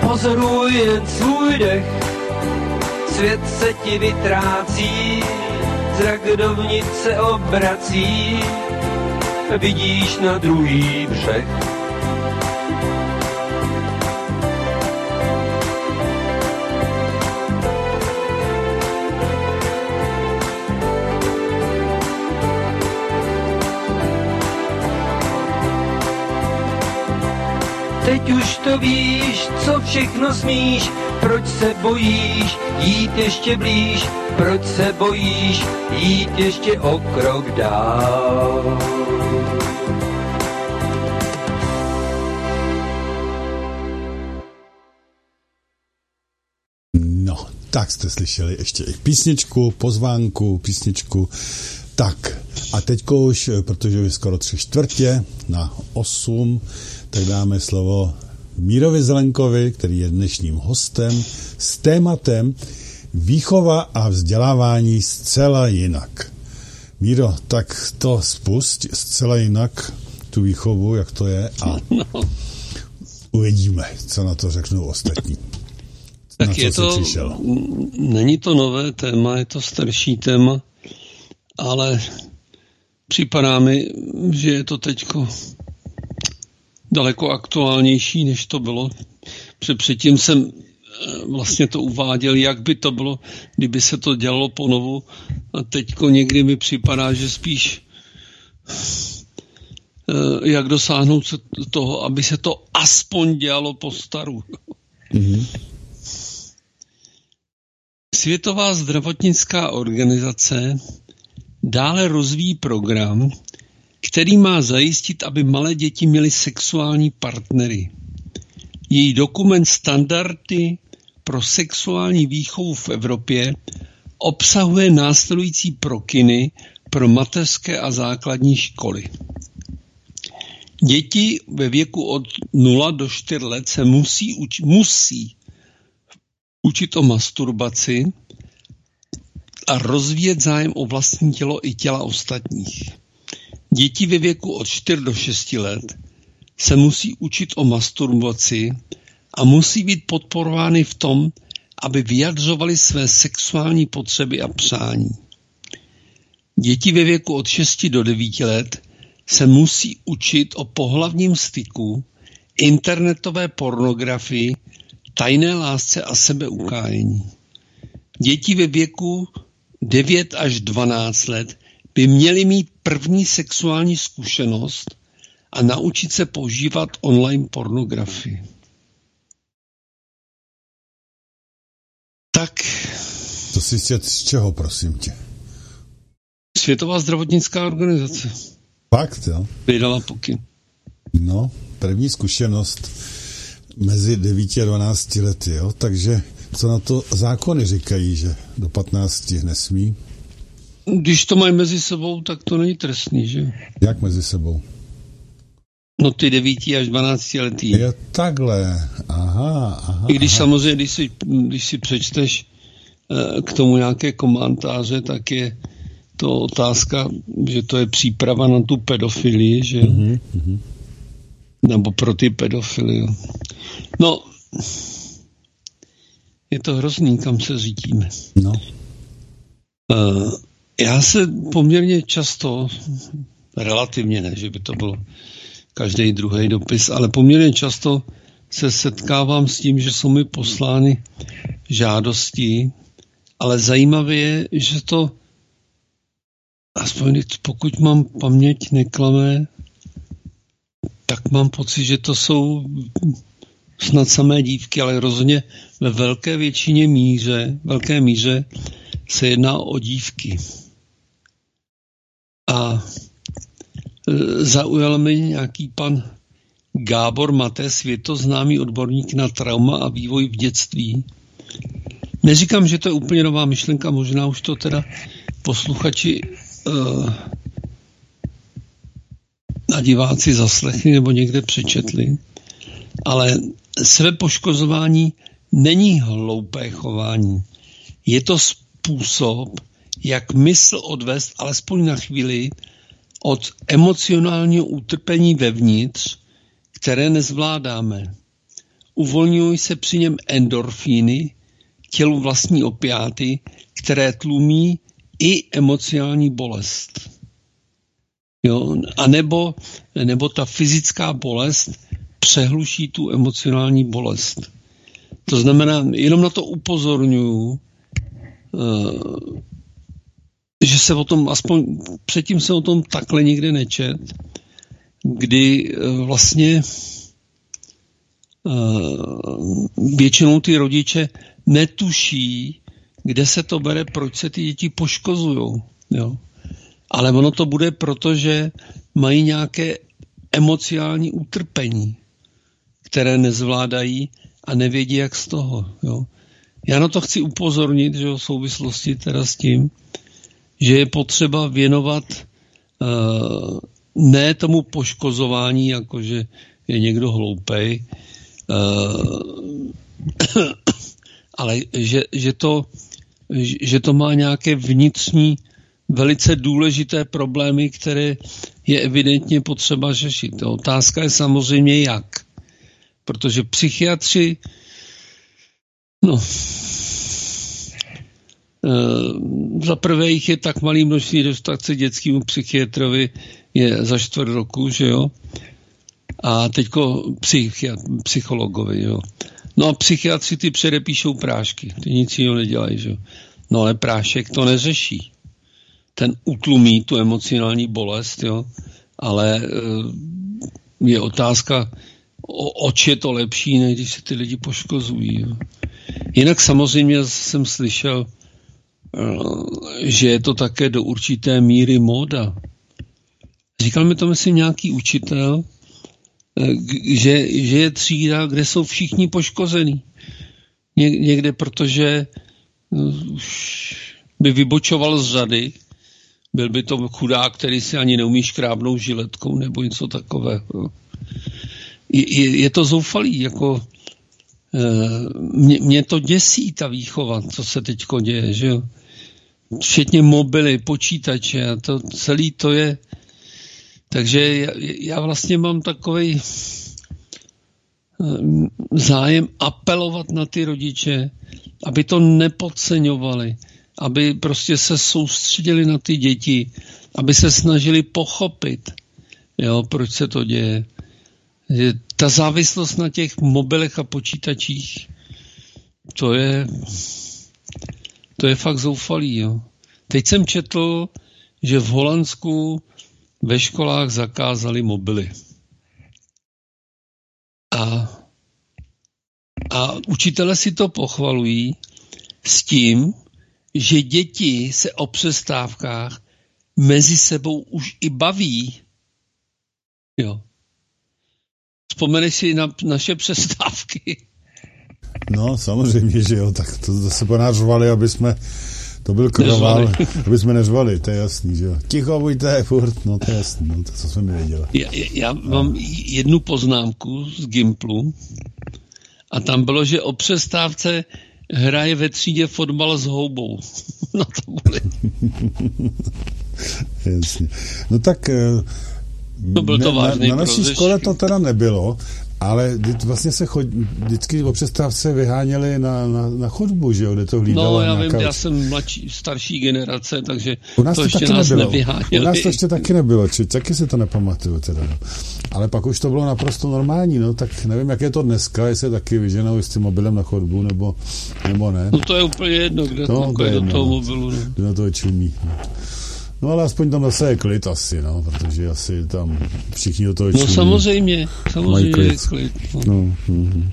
Pozoruj jen svůj dech, svět se ti vytrácí, zrak dovnitř se obrací, vidíš na druhý břeh. Už to víš, co všechno smíš, proč se bojíš jít ještě blíž, proč se bojíš jít ještě o krok dál. No, tak jste slyšeli ještě i písničku, pozvánku, písničku. Tak, a teďko už, protože je skoro tři čtvrtě na osm, tak dáme slovo Mírovi Zelenkovi, který je dnešním hostem s tématem výchova a vzdělávání zcela jinak. Míro, tak to spust zcela jinak, tu výchovu, jak to je a no. uvidíme, co na to řeknou ostatní. Tak na je to, přišel? není to nové téma, je to starší téma, ale připadá mi, že je to teďko daleko aktuálnější, než to bylo. Předtím jsem eh, vlastně to uváděl, jak by to bylo, kdyby se to dělalo ponovu. A teďko někdy mi připadá, že spíš eh, jak dosáhnout se toho, aby se to aspoň dělalo po staru. Mm-hmm. Světová zdravotnická organizace dále rozvíjí program, který má zajistit, aby malé děti měly sexuální partnery. Její dokument Standardy pro sexuální výchovu v Evropě obsahuje následující prokyny pro mateřské a základní školy. Děti ve věku od 0 do 4 let se musí, uč- musí učit o masturbaci a rozvíjet zájem o vlastní tělo i těla ostatních. Děti ve věku od 4 do 6 let se musí učit o masturbaci a musí být podporovány v tom, aby vyjadřovali své sexuální potřeby a přání. Děti ve věku od 6 do 9 let se musí učit o pohlavním styku, internetové pornografii, tajné lásce a sebeukájení. Děti ve věku 9 až 12 let by měli mít první sexuální zkušenost a naučit se používat online pornografii. Tak. To si z čeho, prosím tě? Světová zdravotnická organizace. Fakt, jo? Vydala pokyn. No, první zkušenost mezi 9 a 12 lety, jo? Takže co na to zákony říkají, že do 15 nesmí? Když to mají mezi sebou, tak to není trestný, že? Jak mezi sebou? No ty 9 až 12 letý. Je takhle, aha, aha. I když aha. samozřejmě, když si, když si přečteš eh, k tomu nějaké komentáře, tak je to otázka, že to je příprava na tu pedofilii, že mm-hmm. Nebo pro ty pedofily. No, je to hrozný, kam se řídíme. No. Uh, já se poměrně často, relativně ne, že by to byl každý druhý dopis, ale poměrně často se setkávám s tím, že jsou mi poslány žádosti, ale zajímavé je, že to, aspoň pokud mám paměť neklame, tak mám pocit, že to jsou snad samé dívky, ale rozhodně ve velké většině míře, velké míře se jedná o dívky. A e, zaujal mě nějaký pan Gábor Maté, světoznámý odborník na trauma a vývoj v dětství. Neříkám, že to je úplně nová myšlenka, možná už to teda posluchači uh, a diváci zaslechli nebo někde přečetli, ale své poškozování není hloupé chování. Je to způsob, jak mysl odvést alespoň na chvíli od emocionálního utrpení vevnitř, které nezvládáme. Uvolňují se při něm endorfíny, tělu vlastní opiáty, které tlumí i emocionální bolest. Jo? A nebo, nebo ta fyzická bolest přehluší tu emocionální bolest. To znamená, jenom na to upozorňuju, eh, že se o tom, aspoň předtím se o tom takhle nikdy nečet, kdy eh, vlastně eh, většinou ty rodiče netuší, kde se to bere, proč se ty děti poškozují. Jo. Ale ono to bude proto, že mají nějaké emocionální utrpení, které nezvládají a nevědí, jak z toho. Jo. Já na to chci upozornit, že v souvislosti teda s tím, že je potřeba věnovat uh, ne tomu poškozování, jako že je někdo hloupej, uh, ale že, že, to, že to má nějaké vnitřní, velice důležité problémy, které je evidentně potřeba řešit. Otázka je samozřejmě jak. Protože psychiatři, no, Eh, za prvé jich je tak malý množství, dostat se dětskému psychiatrovi je za čtvrt roku, že jo? A teďko psychologovi, jo? No a psychiatři ty předepíšou prášky, ty nic jiného nedělají, že jo? No ale prášek to neřeší. Ten utlumí tu emocionální bolest, jo? Ale eh, je otázka, oč je to lepší, než když se ty lidi poškozují. Jo? Jinak samozřejmě jsem slyšel, Eh, že je to také do určité míry móda. Říkal mi to, myslím, nějaký učitel, eh, že, že je třída, kde jsou všichni poškození. Ně, někde, protože eh, už by vybočoval z řady, byl by to chudák, který si ani neumí škrábnout žiletkou nebo něco takového. Je, je, to zoufalý, jako mě, mě to děsí, ta výchova, co se teď děje, že jo včetně mobily, počítače a to celý to je. Takže já, já vlastně mám takový eh, zájem apelovat na ty rodiče, aby to nepodceňovali, aby prostě se soustředili na ty děti, aby se snažili pochopit, jo, proč se to děje. Ta závislost na těch mobilech a počítačích, to je, to je fakt zoufalý. Jo. Teď jsem četl, že v Holandsku ve školách zakázali mobily. A, a učitele si to pochvalují s tím, že děti se o přestávkách mezi sebou už i baví. Jo. Vzpomeneš si na naše přestávky? No, samozřejmě, že jo, tak to zase ponářovali, aby jsme to byl kravál, aby jsme neřvali, to je jasný, že jo. Ticho buďte, furt, no to je jasný, no to, co jsme mi věděli. Já, já mám jednu poznámku z Gimplu a tam bylo, že o přestávce hraje ve třídě fotbal s houbou na tabuli. Jasně. No tak to byl to na, na naší škole to teda nebylo, ale vlastně se chod, vždycky o přestávce vyháněli na, na, na chodbu, že jo, kde to hlídalo. No, já vím, já jsem mladší, starší generace, takže U nás to, to ještě taky nás nebylo. nevyháněli. U nás to ještě taky nebylo, či taky si to nepamatuju teda. Ale pak už to bylo naprosto normální, no, tak nevím, jak je to dneska, jestli taky vyženou s tím mobilem na chodbu, nebo, nebo ne. No to je úplně jedno, kde to, to je do toho mobilu. No. Kdo to čumí. No. No ale aspoň tam zase je klid asi, no, protože asi tam všichni do toho No samozřejmě, samozřejmě klid. je klid. No. No, mm,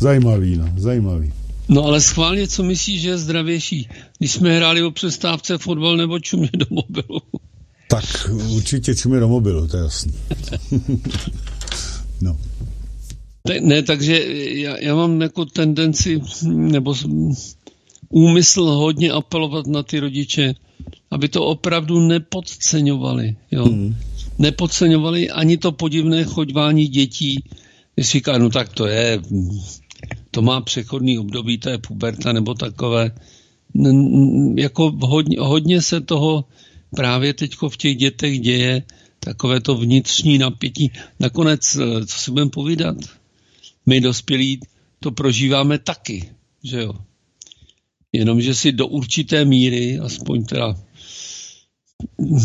zajímavý, no, zajímavý. No ale schválně, co myslíš, že je zdravější? Když jsme hráli o přestávce fotbal nebo čumě do mobilu? Tak určitě čumě do mobilu, to je jasný. no. Ne, takže já, já mám jako tendenci, nebo úmysl hodně apelovat na ty rodiče, aby to opravdu nepodceňovali. Jo? Hmm. Nepodceňovali ani to podivné chodvání dětí. Když říká, no tak to je, to má přechodný období, to je puberta nebo takové. Jako hodně, hodně se toho právě teď v těch dětech děje, takové to vnitřní napětí. Nakonec, eh, co si budeme povídat? My dospělí to prožíváme taky, že jo? Jenomže si do určité míry, aspoň teda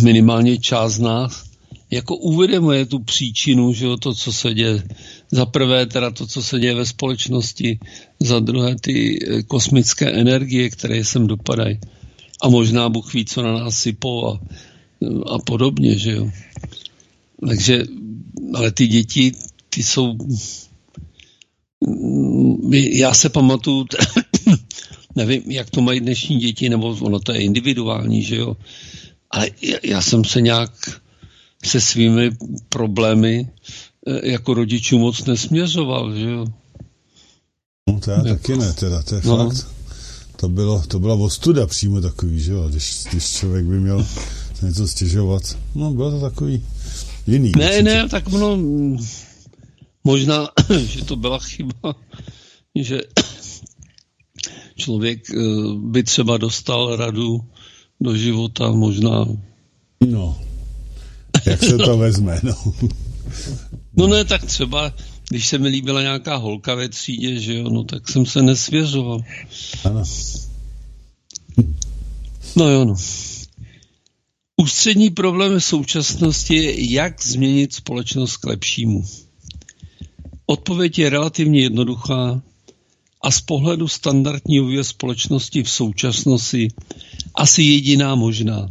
minimálně část z nás, jako uvědomuje tu příčinu, že jo, to, co se děje. Za prvé teda to, co se děje ve společnosti, za druhé ty eh, kosmické energie, které sem dopadají. A možná Bůh ví, co na nás sypou a, a podobně, že jo. Takže, ale ty děti, ty jsou... Já se pamatuju, nevím, jak to mají dnešní děti, nebo ono to je individuální, že jo. Ale já, jsem se nějak se svými problémy eh, jako rodičů moc nesměřoval, že jo. No to já jako, taky ne, teda, to je no. fakt. To, bylo, to byla ostuda přímo takový, že jo, když, když člověk by měl něco stěžovat. No, bylo to takový jiný. Ne, určitě. ne, tak no, možná, že to byla chyba, že člověk eh, by třeba dostal radu do života, možná. No, jak se to vezme, no. No ne, tak třeba, když se mi líbila nějaká holka ve třídě, že jo, no tak jsem se nesvěřoval. Ano. No jo, no. Ústřední problém současnosti je, jak změnit společnost k lepšímu. Odpověď je relativně jednoduchá a z pohledu standardní vývoje společnosti v současnosti asi jediná možná.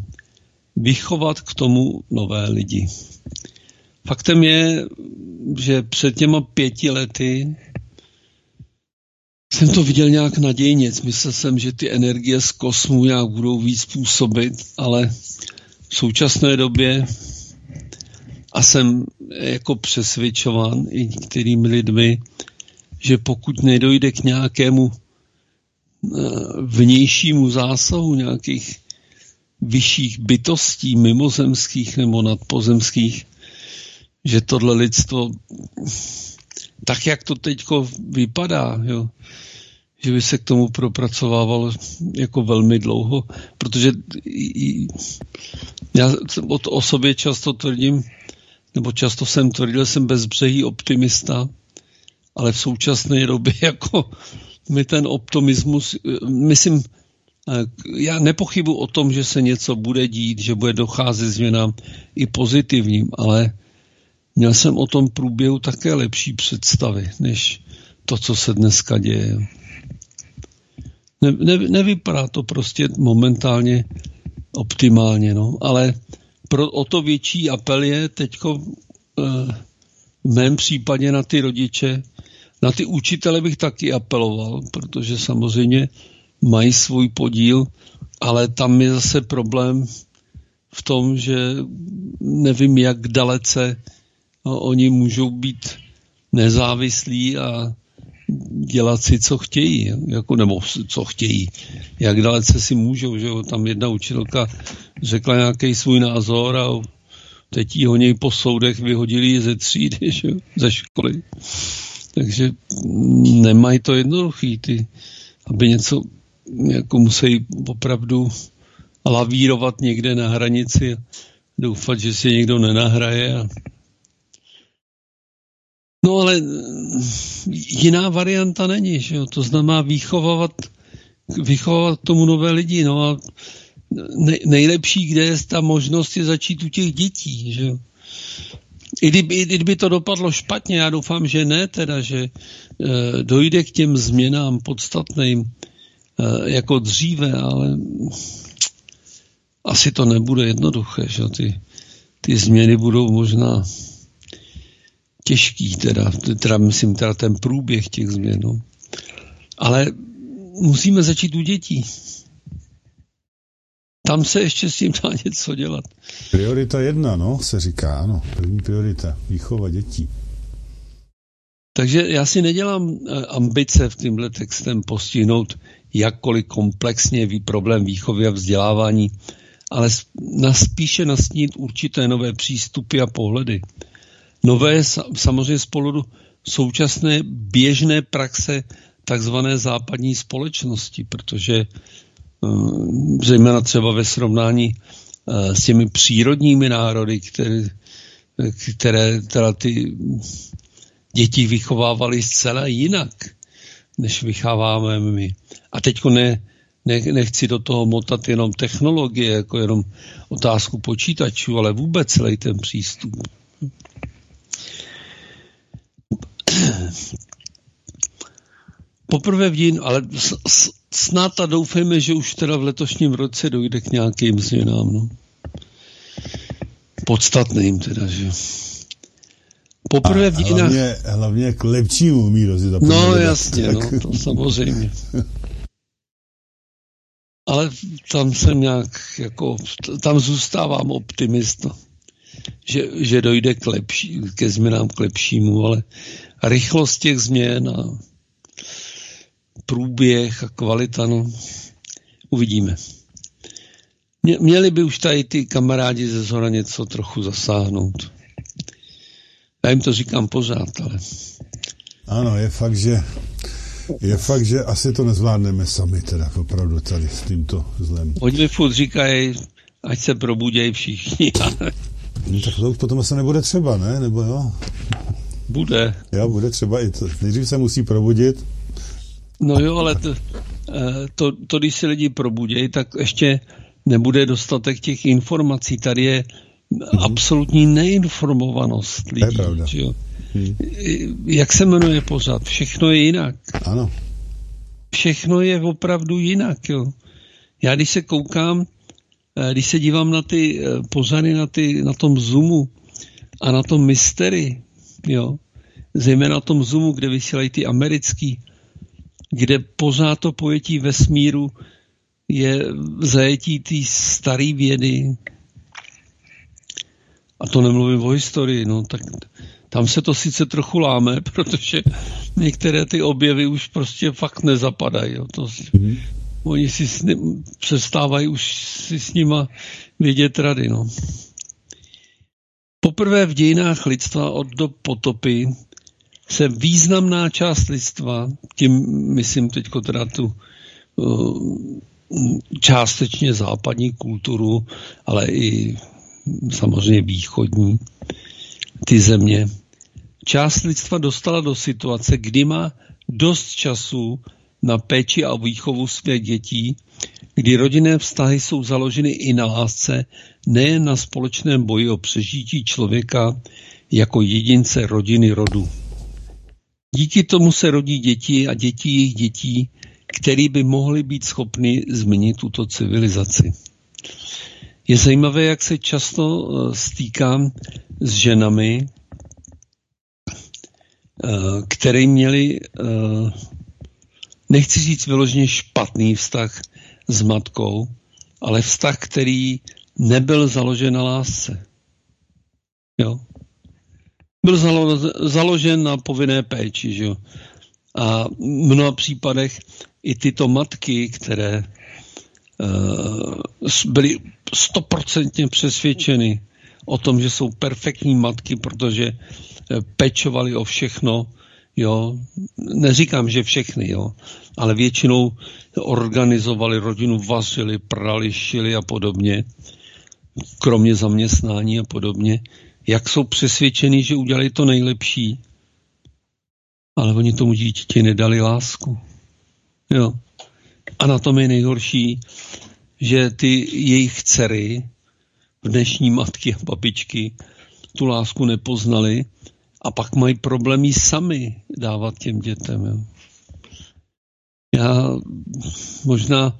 Vychovat k tomu nové lidi. Faktem je, že před těma pěti lety jsem to viděl nějak nadějně. Myslel jsem, že ty energie z kosmu nějak budou víc působit, ale v současné době a jsem jako přesvědčován i některými lidmi, že pokud nedojde k nějakému vnějšímu zásahu nějakých vyšších bytostí, mimozemských nebo nadpozemských, že tohle lidstvo, tak jak to teď vypadá, jo, že by se k tomu propracovával jako velmi dlouho, protože já o sobě často tvrdím, nebo často jsem tvrdil, jsem bezbřehý optimista, ale v současné době jako mi ten optimismus, myslím, já nepochybu o tom, že se něco bude dít, že bude docházet změnám i pozitivním, ale měl jsem o tom průběhu také lepší představy, než to, co se dneska děje. Ne, ne, nevypadá to prostě momentálně optimálně, no, ale pro, o to větší apel je teďko eh, v mém případě na ty rodiče, na ty učitele bych taky apeloval, protože samozřejmě mají svůj podíl, ale tam je zase problém v tom, že nevím, jak dalece oni můžou být nezávislí a dělat si, co chtějí, jako, nebo co chtějí, jak dalece si můžou, že jo, tam jedna učitelka řekla nějaký svůj názor a teď ho něj po soudech vyhodili ze třídy, že jo, ze školy. Takže nemají to jednoduchý, ty, aby něco jako musí opravdu lavírovat někde na hranici a doufat, že si někdo nenahraje. A... No ale jiná varianta není, že jo? to znamená vychovávat, vychovávat tomu nové lidi. No a nejlepší, kde je ta možnost, je začít u těch dětí. Že jo? I kdyby, i kdyby to dopadlo špatně, já doufám, že ne, teda, že e, dojde k těm změnám podstatným e, jako dříve, ale asi to nebude jednoduché, že ty, ty změny budou možná těžký, teda, teda myslím, teda ten průběh těch změn. No. Ale musíme začít u dětí. Tam se ještě s tím dá něco dělat. Priorita jedna, no, se říká, ano. První priorita, výchova dětí. Takže já si nedělám eh, ambice v tímhle textem postihnout jakkoliv komplexně problém výchovy a vzdělávání, ale na spíše nastínit určité nové přístupy a pohledy. Nové samozřejmě z pohledu současné běžné praxe takzvané západní společnosti, protože zejména třeba ve srovnání eh, s těmi přírodními národy, které, které teda ty děti vychovávaly zcela jinak, než vychováváme my. A teď ne, ne, nechci do toho motat jenom technologie, jako jenom otázku počítačů, ale vůbec celý ten přístup. Poprvé v dín, ale snad a doufejme, že už teda v letošním roce dojde k nějakým změnám. No. Podstatným teda, že Poprvé v dějinách... Hlavně, hlavně k lepšímu míru si No jasně, no, to samozřejmě. Ale tam jsem nějak, jako, tam zůstávám optimista, že, že dojde k lepší, ke změnám k lepšímu, ale rychlost těch změn a průběh a kvalita, no, uvidíme. Měli by už tady ty kamarádi ze zhora něco trochu zasáhnout. Já jim to říkám pořád, ale... Ano, je fakt, že je fakt, že asi to nezvládneme sami, teda opravdu tady s tímto zlem. Oni mi furt říkají, ať se probudějí všichni. no, tak to už potom asi nebude třeba, ne? Nebo jo? Bude. Jo, bude třeba i to. Nejdřív se musí probudit. No jo, ale to, eh, to, to když se lidi probudějí, tak ještě nebude dostatek těch informací. Tady je hmm. absolutní neinformovanost lidí. To je pravda. Jo? Hmm. Jak se jmenuje pořád? Všechno je jinak. Ano. Všechno je opravdu jinak. Jo? Já když se koukám, eh, když se dívám na ty eh, pořady na, ty, na tom Zoomu a na tom Mystery, jo, zejména na tom Zoomu, kde vysílají ty americký, kde pořád to pojetí vesmíru je zajetí té staré vědy. A to nemluvím o historii, no tak tam se to sice trochu láme, protože některé ty objevy už prostě fakt nezapadají. Jo. To, mm-hmm. Oni si s ním, přestávají už si s nima vědět rady. No. Poprvé v dějinách lidstva od do potopy se významná část lidstva, tím myslím teď teda tu uh, částečně západní kulturu, ale i samozřejmě východní, ty země, část lidstva dostala do situace, kdy má dost času na péči a výchovu svých dětí, kdy rodinné vztahy jsou založeny i na lásce, nejen na společném boji o přežití člověka jako jedince rodiny rodu. Díky tomu se rodí děti a děti jejich dětí, který by mohli být schopni změnit tuto civilizaci. Je zajímavé, jak se často eh, stýkám s ženami, Eh, které měli, eh, nechci říct vyloženě špatný vztah s matkou, ale vztah, který nebyl založen na lásce. Jo? Byl založen na povinné péči, že? A v mnoha případech i tyto matky, které uh, byly stoprocentně přesvědčeny o tom, že jsou perfektní matky, protože pečovali o všechno, jo, neříkám, že všechny, jo, ale většinou organizovali rodinu, vařili, prali, šili a podobně, kromě zaměstnání a podobně, jak jsou přesvědčeni, že udělali to nejlepší, ale oni tomu dítěti nedali lásku. Jo. A na tom je nejhorší, že ty jejich dcery, dnešní matky a babičky, tu lásku nepoznali a pak mají problémy sami dávat těm dětem. Jo. Já možná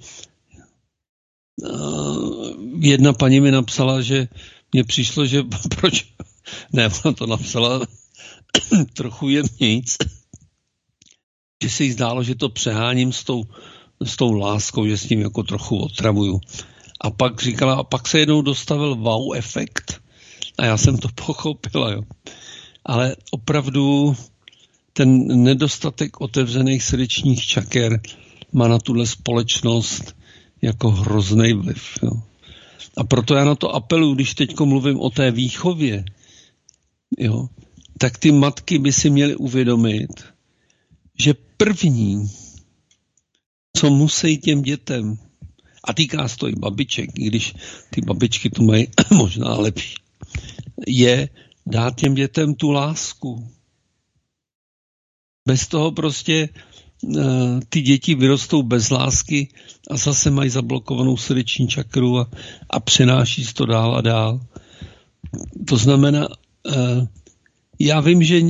jedna paní mi napsala, že mně přišlo, že proč, ne, ona to napsala trochu jemnějc, že se jí zdálo, že to přeháním s tou, s tou láskou, že s tím jako trochu otravuju. A pak říkala, a pak se jednou dostavil wow efekt a já jsem to pochopila, jo ale opravdu ten nedostatek otevřených srdečních čaker má na tuhle společnost jako hrozný vliv. Jo. A proto já na to apeluji, když teď mluvím o té výchově, jo, tak ty matky by si měly uvědomit, že první, co musí těm dětem, a týká se to i babiček, i když ty babičky to mají možná lepší, je dát těm dětem tu lásku. Bez toho prostě ty děti vyrostou bez lásky a zase mají zablokovanou srdeční čakru a, a přenáší to dál a dál. To znamená, eh, já vím, že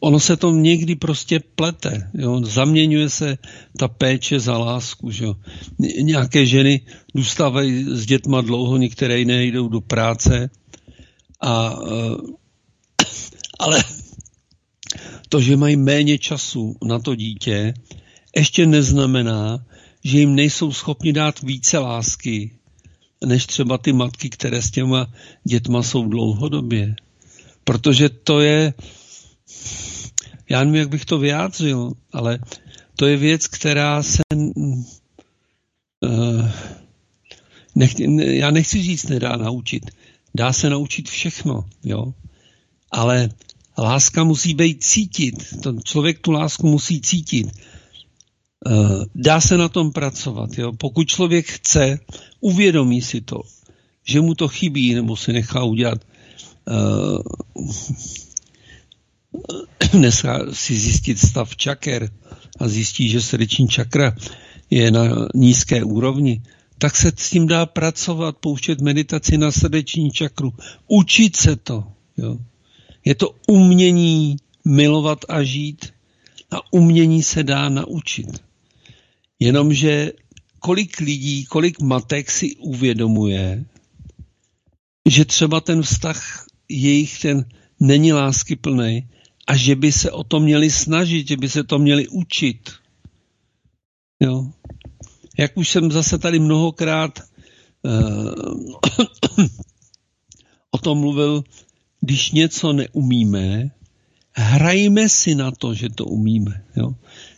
ono se to někdy prostě plete. Jo? Zaměňuje se ta péče za lásku. Že jo? Nějaké ženy důstávají s dětma dlouho, některé jiné jdou do práce. A, eh, ale to, že mají méně času na to dítě, ještě neznamená, že jim nejsou schopni dát více lásky, než třeba ty matky, které s těma dětma jsou dlouhodobě. Protože to je, já nevím, jak bych to vyjádřil, ale to je věc, která se, uh, nech, já nechci říct, nedá naučit. Dá se naučit všechno, jo. Ale láska musí být cítit. Ten člověk tu lásku musí cítit. Uh, dá se na tom pracovat. Jo? Pokud člověk chce, uvědomí si to, že mu to chybí, nebo si nechá udělat uh, nechá si zjistit stav čaker a zjistí, že srdeční čakra je na nízké úrovni, tak se s tím dá pracovat, pouštět meditaci na srdeční čakru, učit se to. Jo. Je to umění milovat a žít a umění se dá naučit. Jenomže kolik lidí, kolik matek si uvědomuje, že třeba ten vztah jejich ten není lásky plný a že by se o to měli snažit, že by se to měli učit. Jo. Jak už jsem zase tady mnohokrát uh, o tom mluvil, když něco neumíme, hrajme si na to, že to umíme. Jo?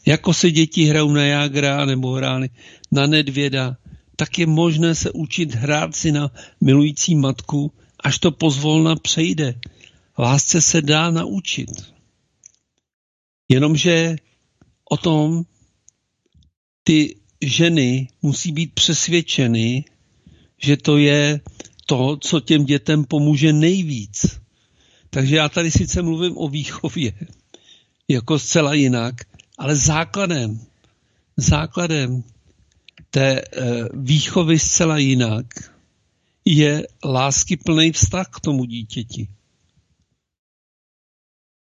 Jako se děti hrajou na jágra nebo hráli na nedvěda, tak je možné se učit hrát si na milující matku, až to pozvolna přejde. Lásce se dá naučit. Jenomže o tom ty ženy musí být přesvědčeny, že to je to, co těm dětem pomůže nejvíc. Takže já tady sice mluvím o výchově, jako zcela jinak, ale základem, základem té e, výchovy zcela jinak je lásky plný vztah k tomu dítěti.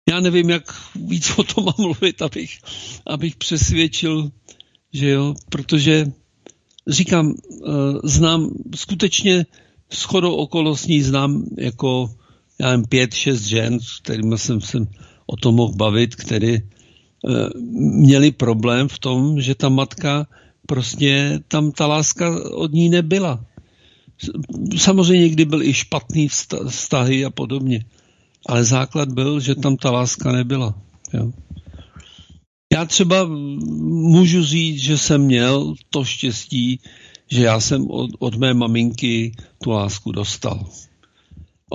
Já nevím, jak víc o tom mám mluvit, abych, abych přesvědčil, že jo, protože říkám, e, znám skutečně shodou okolností znám jako já nevím, pět, šest žen, s kterými jsem se o tom mohl bavit, který e, měli problém v tom, že ta matka prostě tam ta láska od ní nebyla. Samozřejmě někdy byl i špatný vztahy a podobně, ale základ byl, že tam ta láska nebyla. Jo. Já třeba můžu říct, že jsem měl to štěstí, že já jsem od, od mé maminky tu lásku dostal.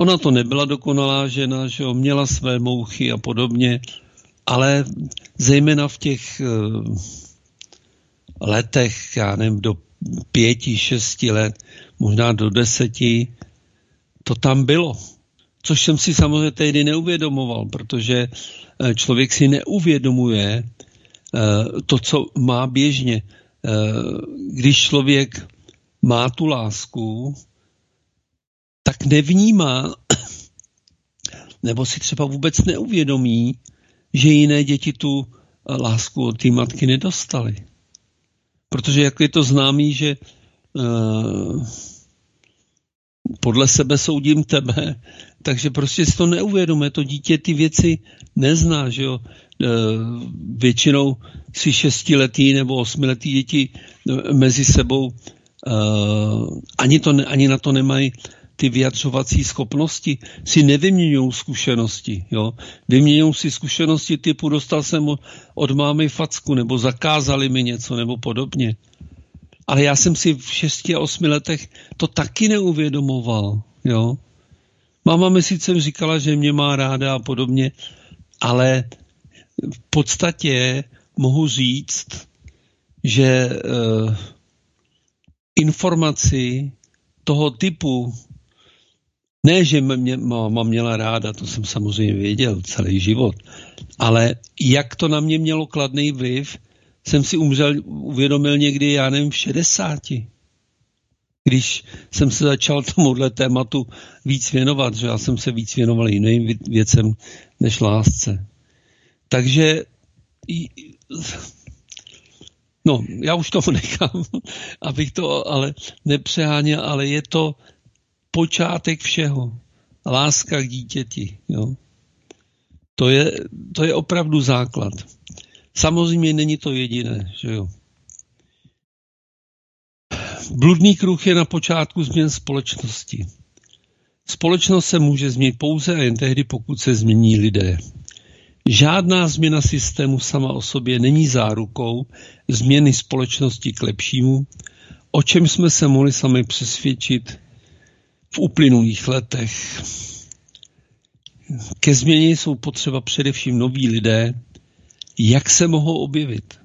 Ona to nebyla dokonalá žena, že jo, měla své mouchy a podobně, ale zejména v těch uh, letech, já nevím, do pěti, šesti let, možná do deseti, to tam bylo. Což jsem si samozřejmě tehdy neuvědomoval, protože eh, člověk si neuvědomuje uh, to, co má běžně. Když člověk má tu lásku, tak nevnímá, nebo si třeba vůbec neuvědomí, že jiné děti tu lásku od té matky nedostaly. Protože jak je to známý, že uh, podle sebe soudím tebe, takže prostě si to neuvědomuje. To dítě ty věci nezná, že jo. Uh, většinou si šestiletý nebo osmiletý děti uh, mezi sebou uh, ani, to ani na to nemají ty vyjadřovací schopnosti si nevyměňují zkušenosti. Jo? Vyměňují si zkušenosti typu dostal jsem od mámy facku, nebo zakázali mi něco, nebo podobně. Ale já jsem si v 6 a 8 letech to taky neuvědomoval. Jo? Máma mi sice říkala, že mě má ráda a podobně, ale v podstatě mohu říct, že uh, informaci toho typu Ne, že mě máma měla ráda, to jsem samozřejmě věděl celý život, ale jak to na mě mělo kladný vliv, jsem si umřel, uvědomil někdy, já nevím, v 60. Když jsem se začal tomuhle tématu víc věnovat, že já jsem se víc věnoval jiným věcem než lásce. Takže no, já už to nechám, abych to ale nepřeháněl, ale je to počátek všeho. Láska k dítěti. Jo. To, je, to je opravdu základ. Samozřejmě není to jediné, že jo. Bludný kruh je na počátku změn společnosti. Společnost se může změnit pouze a jen tehdy, pokud se změní lidé. Žádná změna systému sama o sobě není zárukou změny společnosti k lepšímu, o čem jsme se mohli sami přesvědčit v uplynulých letech. Ke změně jsou potřeba především noví lidé. Jak se mohou objevit?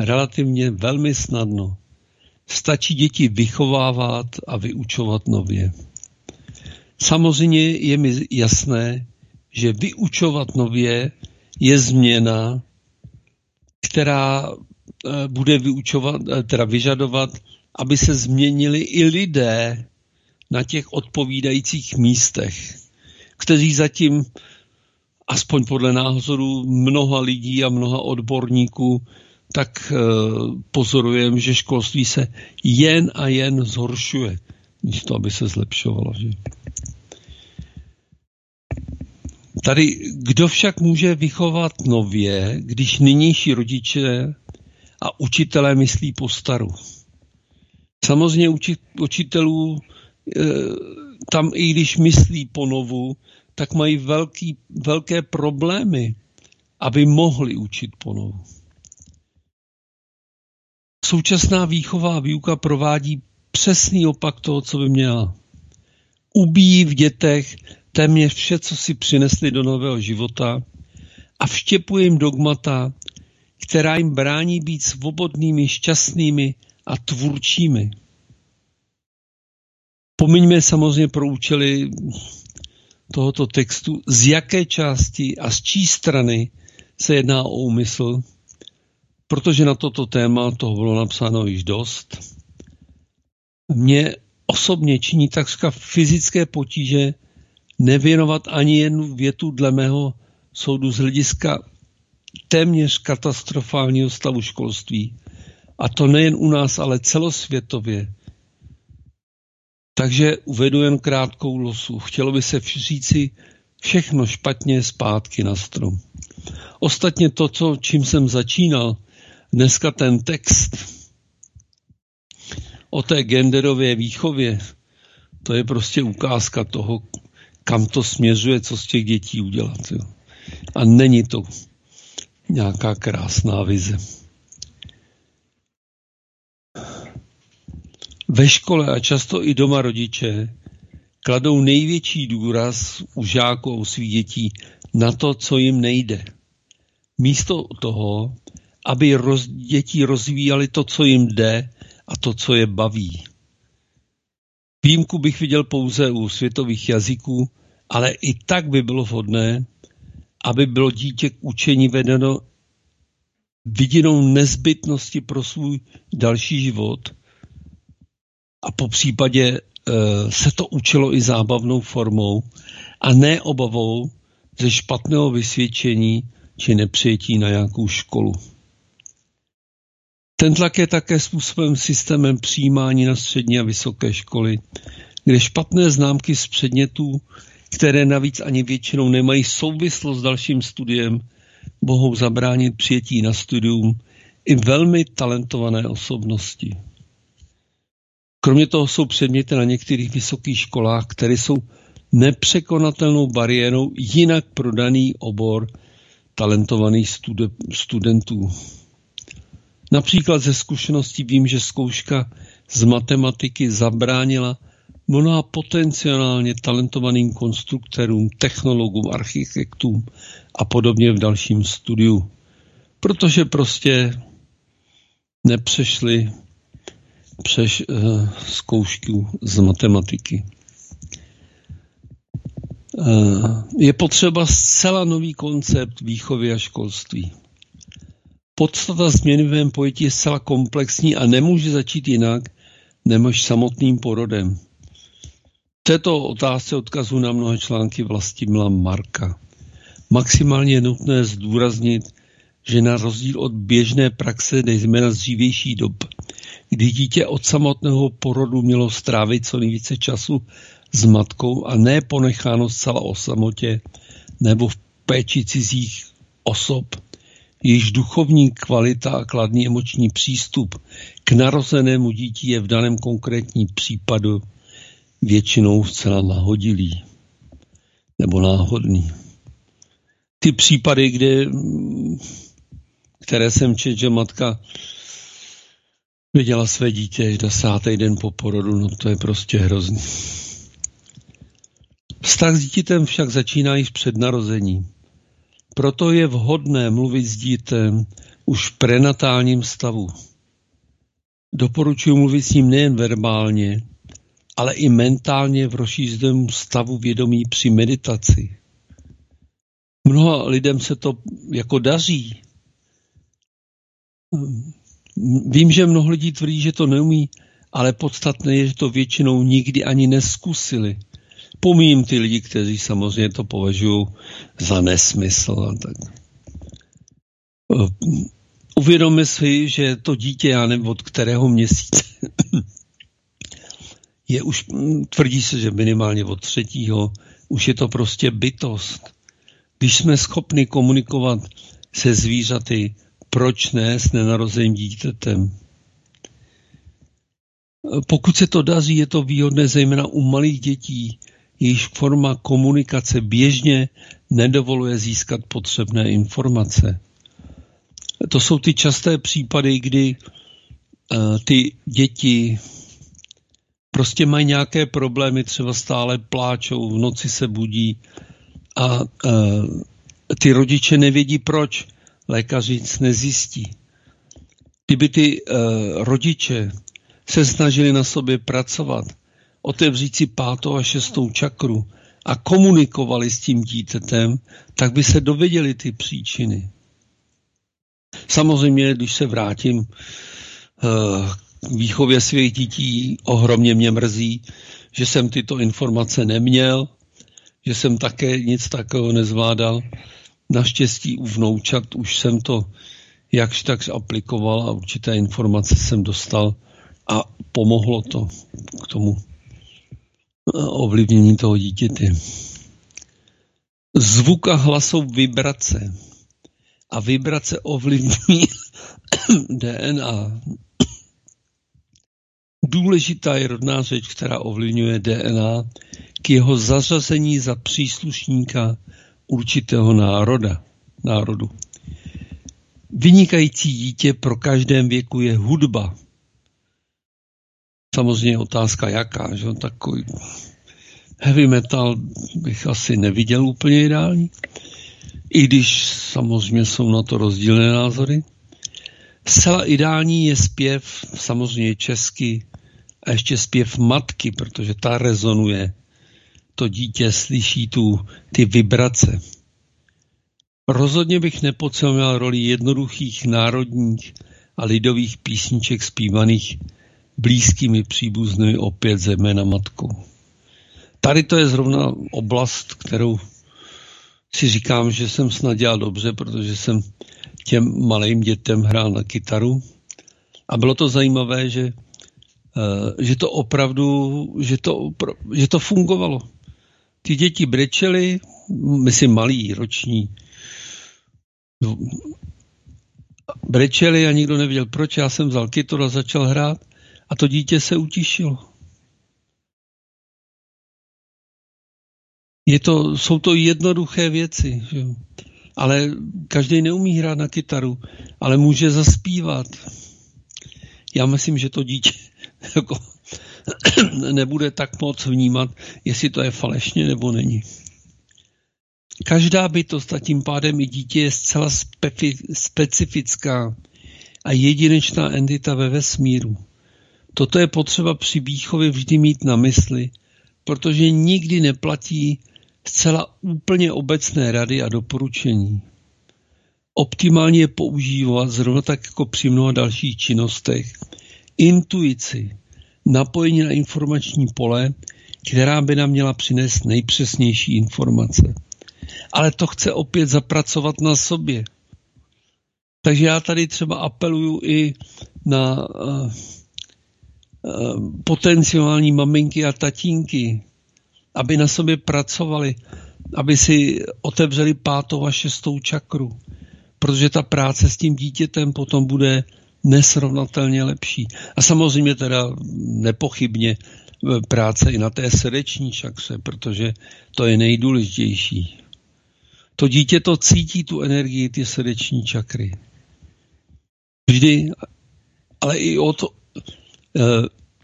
Relativně velmi snadno. Stačí děti vychovávat a vyučovat nově. Samozřejmě je mi jasné, že vyučovat nově je změna, která eh, bude vyučovat, eh, teda vyžadovat, aby se změnili i lidé na těch odpovídajících místech, kteří zatím, aspoň podle názoru mnoha lidí a mnoha odborníků, tak eh, pozorujeme, že školství se jen a jen zhoršuje, místo aby se zlepšovalo. Že? Tady, kdo však může vychovat nově, když nynější rodiče a učitelé myslí po staru? Samozřejmě uči, učitelů tam i když myslí ponovu, tak mají velký, velké problémy, aby mohli učit ponovu. Současná výchová výuka provádí přesný opak toho, co by měla. Ubíjí v dětech téměř vše, co si přinesli do nového života a vštěpuje jim dogmata, která jim brání být svobodnými, šťastnými a tvůrčími. Pomiňme samozřejmě pro účely tohoto textu, z jaké části a z čí strany se jedná o úmysl, protože na toto téma toho bylo napsáno již dost. Mě osobně činí takřka fyzické potíže nevěnovat ani jednu větu dle mého soudu z hlediska téměř katastrofálního stavu školství. A to nejen u nás, ale celosvětově. Takže uvedu jen krátkou losu. Chtělo by se říci všechno špatně zpátky na strom. Ostatně to, co, čím jsem začínal, dneska ten text o té genderové výchově, to je prostě ukázka toho, kam to směřuje, co z těch dětí udělat. Jo. A není to nějaká krásná vize. Ve škole a často i doma rodiče kladou největší důraz u žáků a u svých dětí na to, co jim nejde. Místo toho, aby roz, děti rozvíjali to, co jim jde a to, co je baví. Výjimku bych viděl pouze u světových jazyků, ale i tak by bylo vhodné, aby bylo dítě k učení vedeno vidinou nezbytnosti pro svůj další život a po případě e, se to učilo i zábavnou formou a ne obavou ze špatného vysvědčení či nepřijetí na nějakou školu. Ten tlak je také způsobem systémem přijímání na střední a vysoké školy, kde špatné známky z předmětů, které navíc ani většinou nemají souvislost s dalším studiem, mohou zabránit přijetí na studium i velmi talentované osobnosti. Kromě toho jsou předměty na některých vysokých školách, které jsou nepřekonatelnou bariérou jinak pro daný obor talentovaných studentů. Například ze zkušeností vím, že zkouška z matematiky zabránila mnoha potenciálně talentovaným konstruktorům, technologům, architektům a podobně v dalším studiu. Protože prostě nepřešli přes uh, zkoušku z matematiky. je potřeba zcela nový koncept výchovy a školství. Podstata změny v mém pojetí je zcela komplexní a nemůže začít jinak, než samotným porodem. V této otázce odkazu na mnohé články Vlastimila Marka. Maximálně je nutné zdůraznit, že na rozdíl od běžné praxe, nejzména z dřívější dob, kdy dítě od samotného porodu mělo strávit co nejvíce času s matkou a ne ponecháno zcela o samotě nebo v péči cizích osob, jejíž duchovní kvalita a kladný emoční přístup k narozenému dítí je v daném konkrétním případu většinou zcela nahodilý nebo náhodný. Ty případy, kde, které jsem četl, že matka viděla své dítě desátý den po porodu, no to je prostě hrozný. Vztah s dítětem však začíná již před narozením. Proto je vhodné mluvit s dítem už v prenatálním stavu. Doporučuji mluvit s ním nejen verbálně, ale i mentálně v rozšířeném stavu vědomí při meditaci. Mnoha lidem se to jako daří. Vím, že mnoho lidí tvrdí, že to neumí, ale podstatné je, že to většinou nikdy ani neskusili. Pomím ty lidi, kteří samozřejmě to považují za nesmysl. A tak. Uvědomme si, že to dítě, já nevím od kterého měsíce, je už, tvrdí se, že minimálně od třetího, už je to prostě bytost. Když jsme schopni komunikovat se zvířaty, proč ne s nenarozeným dítětem? Pokud se to daří, je to výhodné zejména u malých dětí, jejíž forma komunikace běžně nedovoluje získat potřebné informace. To jsou ty časté případy, kdy uh, ty děti prostě mají nějaké problémy, třeba stále pláčou, v noci se budí a uh, ty rodiče nevědí proč. Lékaři nic nezjistí. Kdyby ty uh, rodiče se snažili na sobě pracovat, otevřít si pátou a šestou čakru a komunikovali s tím dítětem, tak by se dověděli ty příčiny. Samozřejmě, když se vrátím uh, k výchově svých dětí, ohromně mě mrzí, že jsem tyto informace neměl, že jsem také nic takového nezvládal. Naštěstí u vnoučat už jsem to jakž tak aplikoval a určité informace jsem dostal a pomohlo to k tomu ovlivnění toho dítěte. Zvuk a hlas jsou vibrace. A vibrace ovlivňují DNA. Důležitá je rodná řeč, která ovlivňuje DNA k jeho zařazení za příslušníka určitého národa, národu. Vynikající dítě pro každém věku je hudba, Samozřejmě otázka jaká, že takový heavy metal bych asi neviděl úplně ideální, i když samozřejmě jsou na to rozdílné názory. Zcela ideální je zpěv, samozřejmě česky, a ještě zpěv matky, protože ta rezonuje. To dítě slyší tu, ty vibrace. Rozhodně bych nepodceňoval roli jednoduchých národních a lidových písniček zpívaných blízkými příbuznými opět zejména matkou. Tady to je zrovna oblast, kterou si říkám, že jsem snad dělal dobře, protože jsem těm malým dětem hrál na kytaru. A bylo to zajímavé, že, eh, že to opravdu, že to, že to fungovalo. Ty děti brečely, myslím malí, roční, brečeli a nikdo nevěděl proč. Já jsem vzal kytaru a začal hrát a to dítě se utišilo. Je to, jsou to jednoduché věci, že? ale každý neumí hrát na kytaru, ale může zaspívat. Já myslím, že to dítě jako, nebude tak moc vnímat, jestli to je falešně nebo není. Každá bytost a tím pádem i dítě je zcela specifická a jedinečná entita ve vesmíru. Toto je potřeba při výchově vždy mít na mysli, protože nikdy neplatí zcela úplně obecné rady a doporučení. Optimálně je používat, zrovna tak jako při mnoha dalších činnostech, intuici, napojení na informační pole, která by nám měla přinést nejpřesnější informace. Ale to chce opět zapracovat na sobě. Takže já tady třeba apeluju i na uh, uh, potenciální maminky a tatínky, aby na sobě pracovali, aby si otevřeli pátou a šestou čakru, protože ta práce s tím dítětem potom bude nesrovnatelně lepší. A samozřejmě teda nepochybně e, práce i na té srdeční čakře, protože to je nejdůležitější. To dítě to cítí, tu energii, ty srdeční čakry. Vždy, ale i o to, e,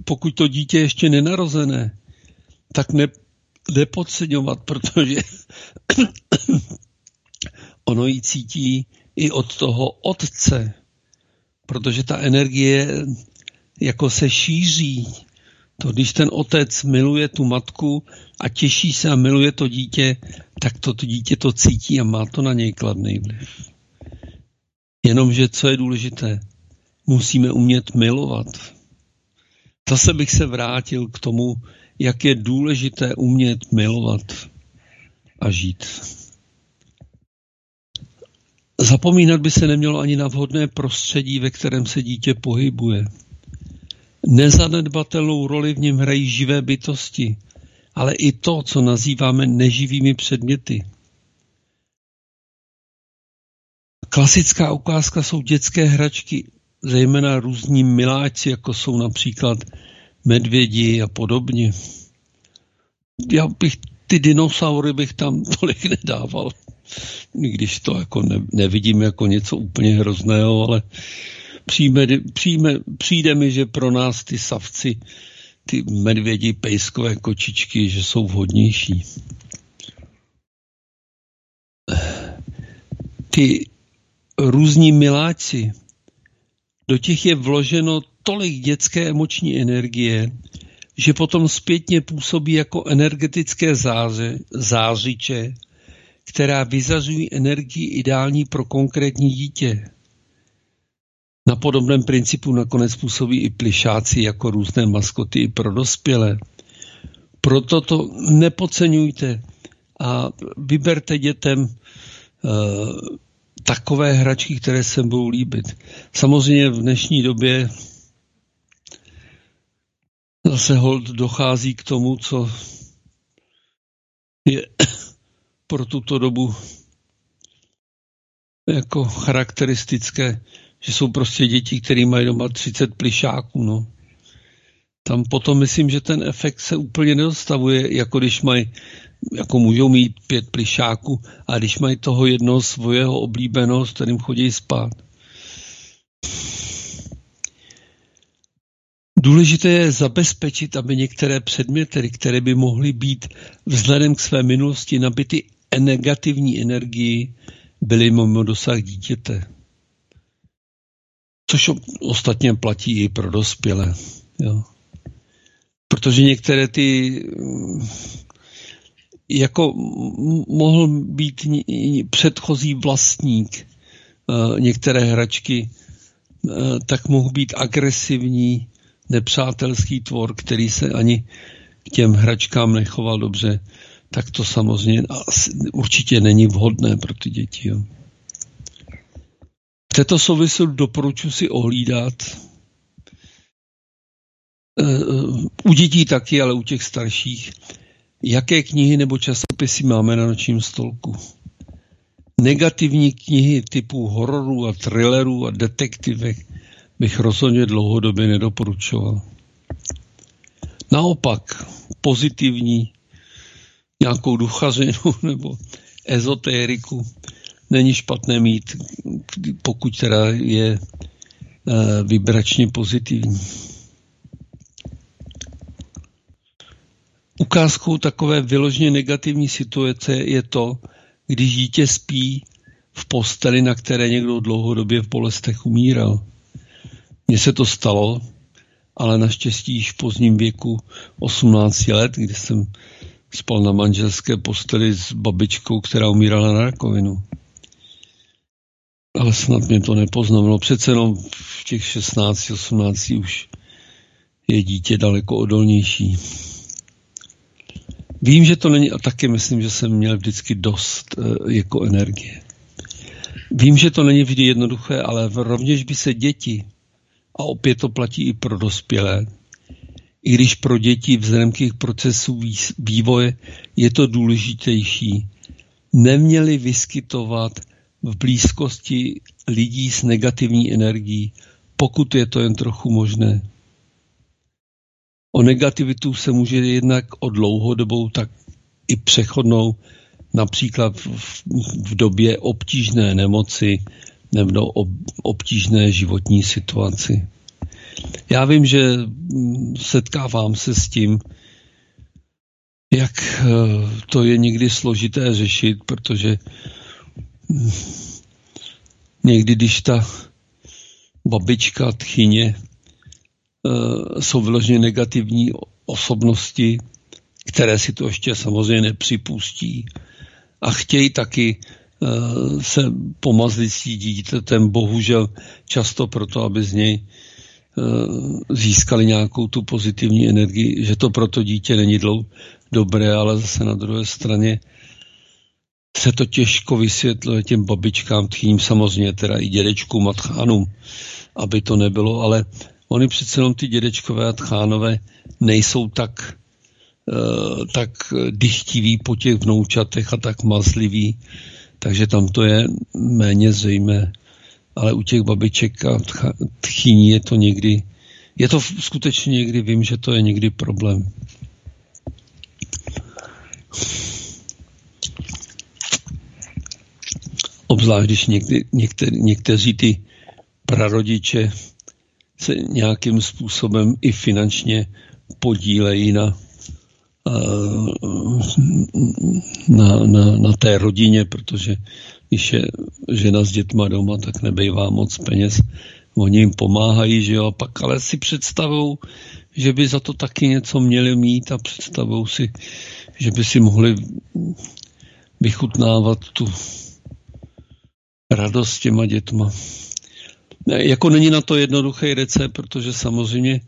pokud to dítě ještě nenarozené, tak ne, nepodceňovat, protože ono ji cítí i od toho otce, protože ta energie jako se šíří. To, když ten otec miluje tu matku a těší se a miluje to dítě, tak to, to dítě to cítí a má to na něj kladný vliv. Jenomže co je důležité, musíme umět milovat. Zase bych se vrátil k tomu, jak je důležité umět milovat a žít. Zapomínat by se nemělo ani na vhodné prostředí, ve kterém se dítě pohybuje. Nezanedbatelnou roli v něm hrají živé bytosti, ale i to, co nazýváme neživými předměty. Klasická ukázka jsou dětské hračky, zejména různí miláci, jako jsou například medvědi a podobně. Já bych ty dinosaury bych tam tolik nedával když to jako ne, nevidím jako něco úplně hrozného, ale přijme, přijme, přijde mi, že pro nás ty savci, ty medvědi, pejskové kočičky, že jsou vhodnější. Ty různí miláci, do těch je vloženo tolik dětské emoční energie, že potom zpětně působí jako energetické záře, zářiče, která vyzařují energii ideální pro konkrétní dítě. Na podobném principu nakonec působí i plišáci jako různé maskoty i pro dospělé. Proto to nepodceňujte a vyberte dětem uh, takové hračky, které se budou líbit. Samozřejmě v dnešní době zase hold dochází k tomu, co je pro tuto dobu jako charakteristické, že jsou prostě děti, které mají doma 30 plišáků. No. Tam potom myslím, že ten efekt se úplně nedostavuje, jako když mají, jako můžou mít pět plišáků, a když mají toho jednoho svého oblíbeného, s kterým chodí spát. Důležité je zabezpečit, aby některé předměty, které by mohly být vzhledem k své minulosti nabity negativní energii byly mimo dosah dítěte. Což ostatně platí i pro dospělé. Jo. Protože některé ty jako mohl být předchozí vlastník eh, některé hračky, eh, tak mohl být agresivní, nepřátelský tvor, který se ani k těm hračkám nechoval dobře tak to samozřejmě určitě není vhodné pro ty děti. Jo. V této souvislosti doporučuji si ohlídat uh, u dětí taky, ale u těch starších, jaké knihy nebo časopisy máme na nočním stolku. Negativní knihy typu hororů a thrillerů a detektivek bych rozhodně dlouhodobě nedoporučoval. Naopak, pozitivní nějakou duchařinu nebo ezotériku není špatné mít, pokud teda je eh, vibračně pozitivní. Ukázkou takové vyloženě negativní situace je to, když dítě spí v posteli, na které někdo dlouhodobě v bolestech umíral. Mně se to stalo, ale naštěstí již v pozdním věku 18 let, kdy jsem spal na manželské posteli s babičkou, která umírala na rakovinu. Ale snad mě to nepoznamenalo. Přece jenom v těch 16, 18 už je dítě daleko odolnější. Vím, že to není, a taky myslím, že jsem měl vždycky dost e, jako energie. Vím, že to není vždy jednoduché, ale rovněž by se děti, a opět to platí i pro dospělé, i když pro děti vzhledem k jejich procesu vývoje je to důležitější, neměli vyskytovat v blízkosti lidí s negativní energií, pokud je to jen trochu možné. O negativitu se může jednak o dlouhodobou, tak i přechodnou, například v, v době obtížné nemoci nebo obtížné životní situaci. Já vím, že mm, setkávám se s tím, jak eh, to je někdy složité řešit, protože mm, někdy, když ta babička, tchyně eh, jsou vyloženě negativní osobnosti, které si to ještě samozřejmě nepřipustí a chtějí taky se pomazlit s dítětem, bohužel často proto, aby z něj Eh, získali nějakou tu pozitivní energii, že to pro to dítě není dlou, dobré, ale zase na druhé straně se to těžko vysvětluje těm babičkám, tchým samozřejmě, teda i dědečkům a tchánům, aby to nebylo, ale oni přece jenom ty dědečkové a tchánové nejsou tak, uh, tak dychtiví po těch vnoučatech a tak mazliví, takže tam to je méně zřejmé ale u těch babiček a tchyní je to někdy, je to skutečně někdy, vím, že to je někdy problém. Obzvlášť, když někdy, některý, někteří ty prarodiče se nějakým způsobem i finančně podílejí na, na, na, na té rodině, protože když je žena s dětma doma, tak nebejvá moc peněz. Oni jim pomáhají, že jo, a pak ale si představou, že by za to taky něco měli mít a představou si, že by si mohli vychutnávat tu radost těma dětma. Jako není na to jednoduchý recept, protože samozřejmě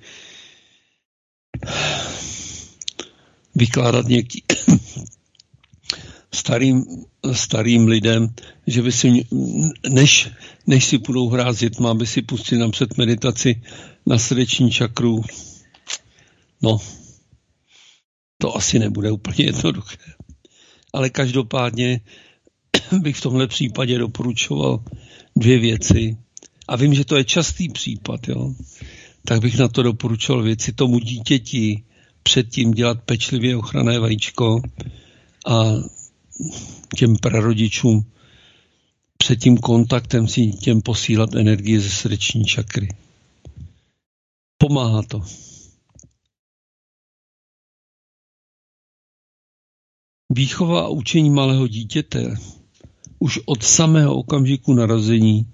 vykládat někdy starým, starým lidem, že by si, než, než si budou hrát s dětma, aby si pustili napřed meditaci na srdeční čakru. No, to asi nebude úplně jednoduché. Ale každopádně bych v tomhle případě doporučoval dvě věci. A vím, že to je častý případ, jo? tak bych na to doporučoval věci tomu dítěti předtím dělat pečlivě ochranné vajíčko a těm prarodičům před tím kontaktem si těm posílat energii ze srdeční čakry. Pomáhá to. Výchova a učení malého dítěte už od samého okamžiku narození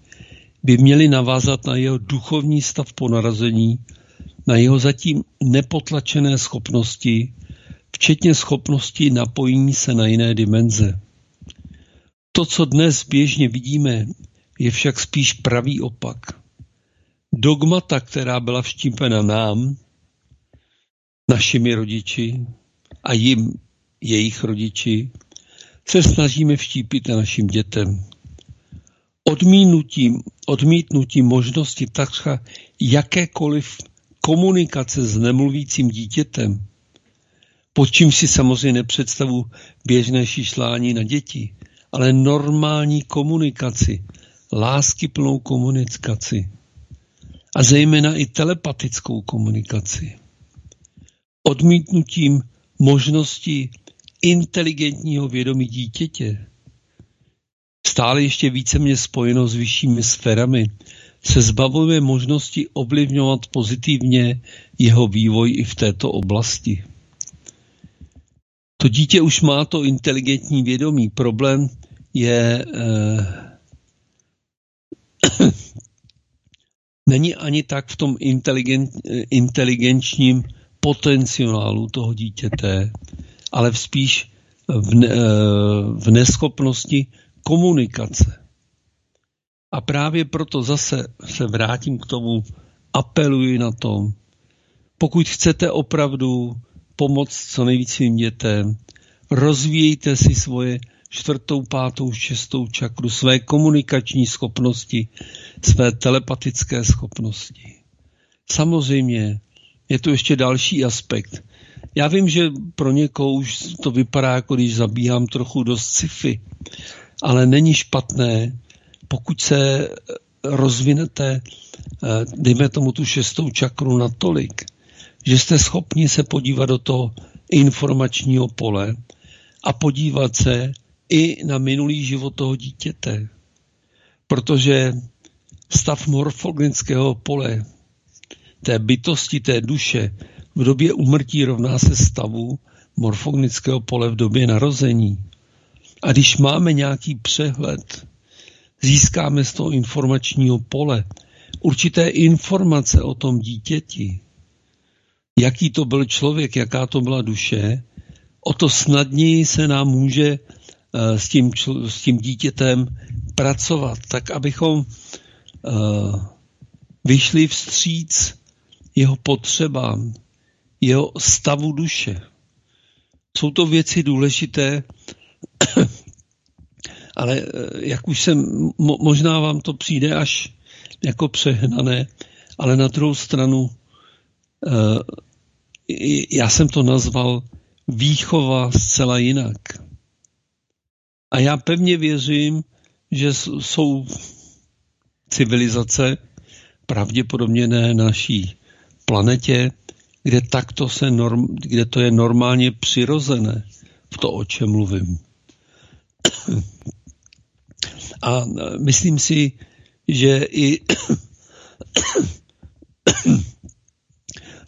by měly navázat na jeho duchovní stav po narození, na jeho zatím nepotlačené schopnosti, včetně schopnosti napojení se na jiné dimenze. To, co dnes běžně vidíme, je však spíš pravý opak. Dogmata, která byla vštípena nám, našimi rodiči a jim, jejich rodiči, se snažíme vštípit na našim dětem. Odmítnutím, odmítnutím možnosti takřka jakékoliv komunikace s nemluvícím dítětem pod čím si samozřejmě nepředstavu běžné šišlání na děti, ale normální komunikaci, láskyplnou komunikaci a zejména i telepatickou komunikaci. Odmítnutím možnosti inteligentního vědomí dítěte, stále ještě více mě spojeno s vyššími sférami, se zbavuje možnosti ovlivňovat pozitivně jeho vývoj i v této oblasti. To dítě už má to inteligentní vědomí. Problém je eh, není ani tak v tom inteligent, inteligenčním potenciálu toho dítěte, ale spíš v, ne, v neschopnosti komunikace. A právě proto zase se vrátím k tomu, apeluji na tom, pokud chcete opravdu pomoct co nejvíc svým dětem, rozvíjejte si svoje čtvrtou, pátou, šestou čakru, své komunikační schopnosti, své telepatické schopnosti. Samozřejmě je tu ještě další aspekt. Já vím, že pro někoho už to vypadá, jako když zabíhám trochu do sci-fi, ale není špatné, pokud se rozvinete, eh, dejme tomu tu šestou čakru natolik, že jste schopni se podívat do toho informačního pole a podívat se i na minulý život toho dítěte. Protože stav morfogenického pole, té bytosti, té duše v době umrtí rovná se stavu morfogenického pole v době narození. A když máme nějaký přehled, získáme z toho informačního pole určité informace o tom dítěti, jaký to byl člověk, jaká to byla duše, o to snadněji se nám může uh, s, tím, s tím dítětem pracovat, tak abychom uh, vyšli vstříc jeho potřebám, jeho stavu duše. Jsou to věci důležité, ale eh, jak už jsem, možná vám to přijde až jako přehnané, ale na druhou stranu Eh, já jsem to nazval výchova zcela jinak. A já pevně věřím, že jsou civilizace, pravděpodobně ne naší planetě, kde takto se norm, kde to je normálně přirozené v to, o čem mluvím. A myslím si, že i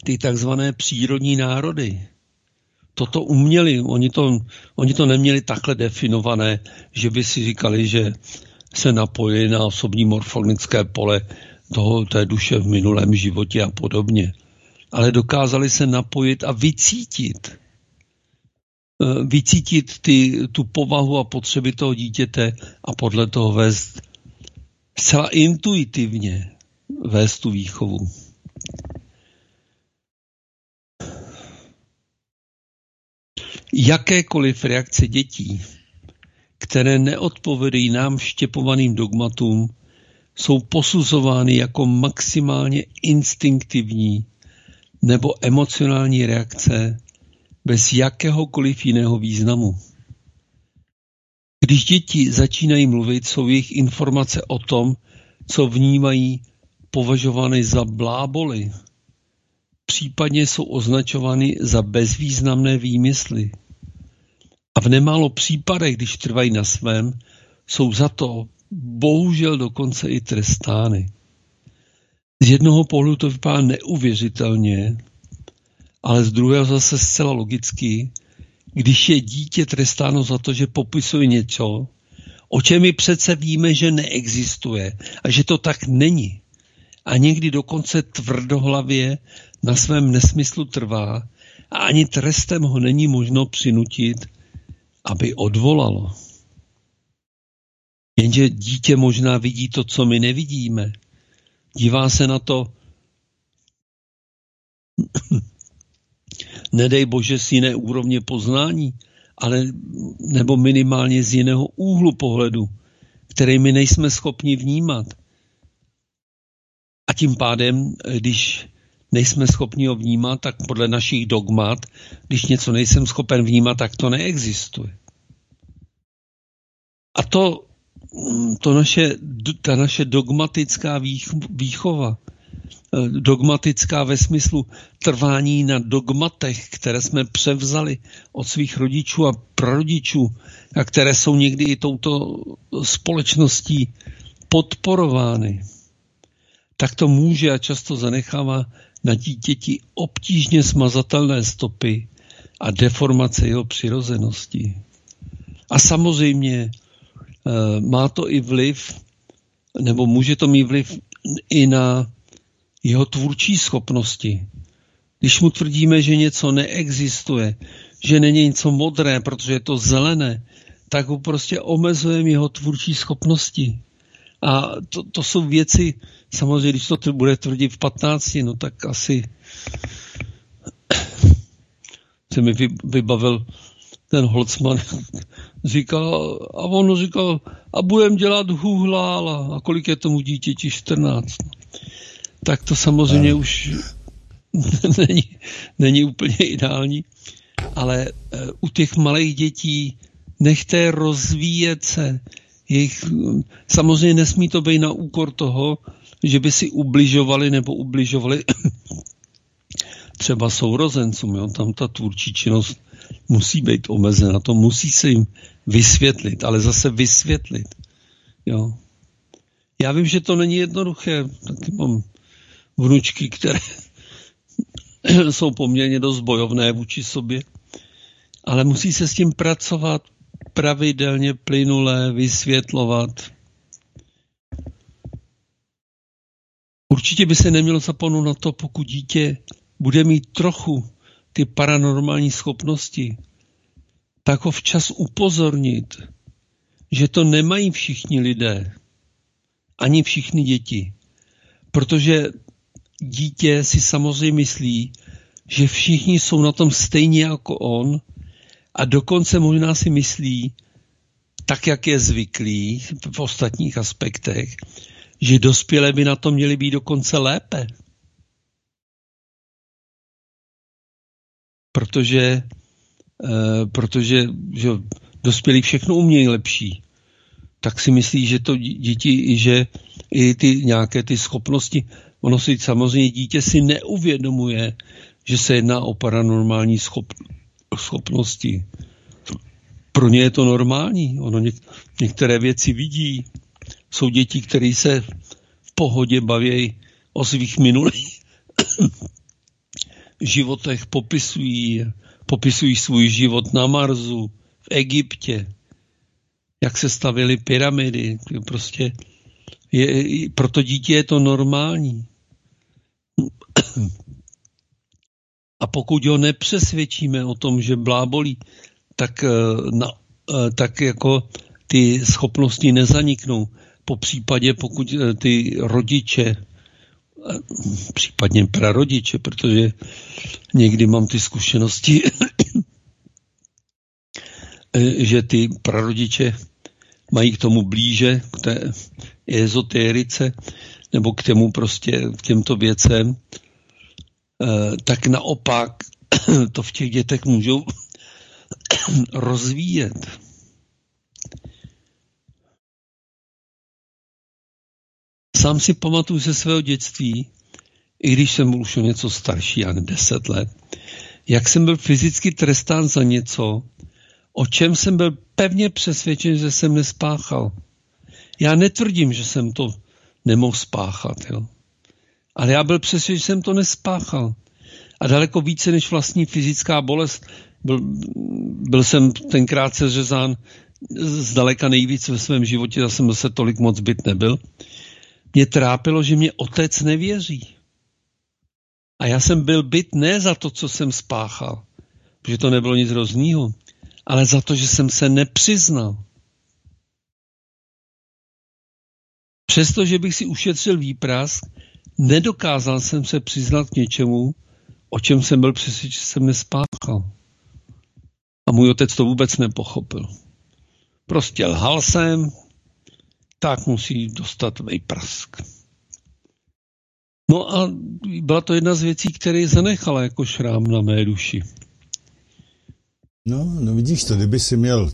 ty takzvané přírodní národy toto uměli. Oni to, oni to neměli takhle definované, že by si říkali, že se napojili na osobní morfognické pole toho, té duše v minulém životě a podobně. Ale dokázali se napojit a vycítit. Eh, vycítit ty, tu povahu a potřeby toho dítěte a podle toho vést zcela intuitivně vést tu výchovu. Jakékoliv reakce dětí, které neodpovědají nám štěpovaným dogmatům, jsou posuzovány jako maximálně instinktivní nebo emocionální reakce bez jakéhokoliv jiného významu. Když děti začínají mluvit, jsou jejich informace o tom, co vnímají, považovány za bláboli, případně jsou označovány za bezvýznamné výmysly. A v nemálo případech, když trvají na svém, jsou za to bohužel dokonce i trestány. Z jednoho pohledu to vypadá neuvěřitelně, ale z druhého zase zcela logicky, když je dítě trestáno za to, že popisuje něco, o čem my přece víme, že neexistuje a že to tak není. A někdy dokonce tvrdohlavě na svém nesmyslu trvá a ani trestem ho není možno přinutit, aby odvolalo. Jenže dítě možná vidí to, co my nevidíme. Dívá se na to, nedej bože z jiné úrovně poznání, ale nebo minimálně z jiného úhlu pohledu, který my nejsme schopni vnímat. A tím pádem, když nejsme schopni ho vnímat, tak podle našich dogmat, když něco nejsem schopen vnímat, tak to neexistuje. A to, to naše, ta naše dogmatická výchova, dogmatická ve smyslu trvání na dogmatech, které jsme převzali od svých rodičů a prarodičů a které jsou někdy i touto společností podporovány, tak to může a často zanechává na dítěti obtížně smazatelné stopy a deformace jeho přirozenosti. A samozřejmě e, má to i vliv, nebo může to mít vliv i na jeho tvůrčí schopnosti. Když mu tvrdíme, že něco neexistuje, že není něco modré, protože je to zelené, tak ho prostě omezujeme jeho tvůrčí schopnosti. A to, to jsou věci, samozřejmě, když to bude tvrdit v 15, no tak asi se mi vybavil ten Holcman, říkal, a on říkal, a budem dělat hůhlála, a kolik je tomu dítěti, 14. Tak to samozřejmě no. už není, není úplně ideální, ale eh, u těch malých dětí nechte rozvíjet se. Jejich, samozřejmě nesmí to být na úkor toho, že by si ubližovali nebo ubližovali třeba sourozencům. Jo? Tam ta tvůrčí činnost musí být omezena, to musí se jim vysvětlit, ale zase vysvětlit. Jo? Já vím, že to není jednoduché, taky mám vnučky, které jsou poměrně dost bojovné vůči sobě, ale musí se s tím pracovat pravidelně, plynulé, vysvětlovat. Určitě by se nemělo zapomenout na to, pokud dítě bude mít trochu ty paranormální schopnosti, tak ho včas upozornit, že to nemají všichni lidé, ani všichni děti. Protože dítě si samozřejmě myslí, že všichni jsou na tom stejně jako on a dokonce možná si myslí, tak jak je zvyklý v ostatních aspektech, že dospělé by na to měli být dokonce lépe. Protože, e, protože že dospělí všechno umějí lepší. Tak si myslí, že to děti, že i ty nějaké ty schopnosti, ono si samozřejmě dítě si neuvědomuje, že se jedná o paranormální schop, schopnosti. Pro ně je to normální. Ono něk, některé věci vidí. Jsou děti, které se v pohodě baví o svých minulých životech, popisují, popisují svůj život na Marsu, v Egyptě, jak se stavily pyramidy. Prostě je, pro to dítě je to normální. A pokud ho nepřesvědčíme o tom, že blábolí, tak, eh, na, eh, tak jako ty schopnosti nezaniknou. Po případě, pokud eh, ty rodiče, případně prarodiče, protože někdy mám ty zkušenosti, že ty prarodiče mají k tomu blíže, k té ezotérice, nebo k těmu prostě, k těmto věcem, Eh, tak naopak to v těch dětech můžou rozvíjet. Sám si pamatuju ze svého dětství, i když jsem byl už o něco starší, jak deset let, jak jsem byl fyzicky trestán za něco, o čem jsem byl pevně přesvědčen, že jsem nespáchal. Já netvrdím, že jsem to nemohl spáchat. Jo. Ale já byl přesvědčen, že jsem to nespáchal. A daleko více než vlastní fyzická bolest. Byl, byl jsem tenkrát seřezán zdaleka nejvíc ve svém životě, já jsem se tolik moc byt nebyl. Mě trápilo, že mě otec nevěří. A já jsem byl byt ne za to, co jsem spáchal, protože to nebylo nic hroznýho, ale za to, že jsem se nepřiznal. Přestože bych si ušetřil výprask, Nedokázal jsem se přiznat k něčemu, o čem jsem byl přesvědčen, že jsem nespáchal. A můj otec to vůbec nepochopil. Prostě lhal jsem, tak musí dostat vejprask. No a byla to jedna z věcí, které zanechala jako šrám na mé duši. No, no vidíš to, kdyby si měl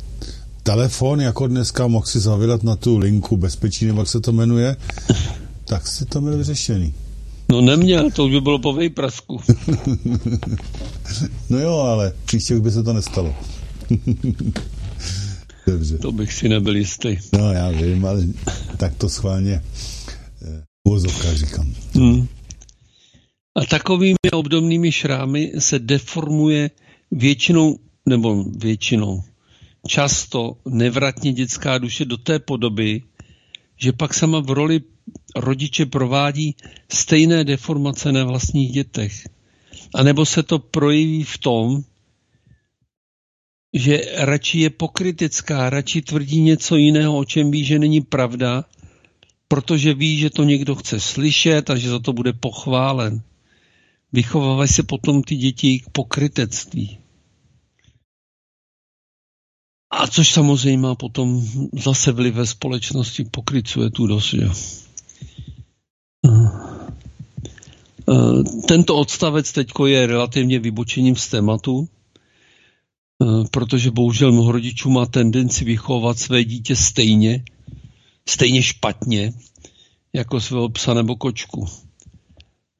telefon, jako dneska mohl si zavilat na tu linku bezpečí, nebo jak se to jmenuje, tak si to měl vyřešený. No neměl, to už by bylo po vejprasku. no jo, ale příště už by se to nestalo. Dobře. To bych si nebyl jistý. No já vím, ale tak to schválně uvozovka říkám. Hmm. A takovými obdobnými šrámy se deformuje většinou, nebo většinou, často nevratně dětská duše do té podoby, že pak sama v roli rodiče provádí stejné deformace na vlastních dětech. A nebo se to projeví v tom, že radši je pokritická, radši tvrdí něco jiného, o čem ví, že není pravda, protože ví, že to někdo chce slyšet a že za to bude pochválen. Vychovávají se potom ty děti k pokrytectví. A což samozřejmě má potom zase vliv ve společnosti, pokrycuje tu dost. Že? Tento odstavec teď je relativně vybočením z tématu, protože bohužel mnoho rodičů má tendenci vychovat své dítě stejně, stejně špatně, jako svého psa nebo kočku.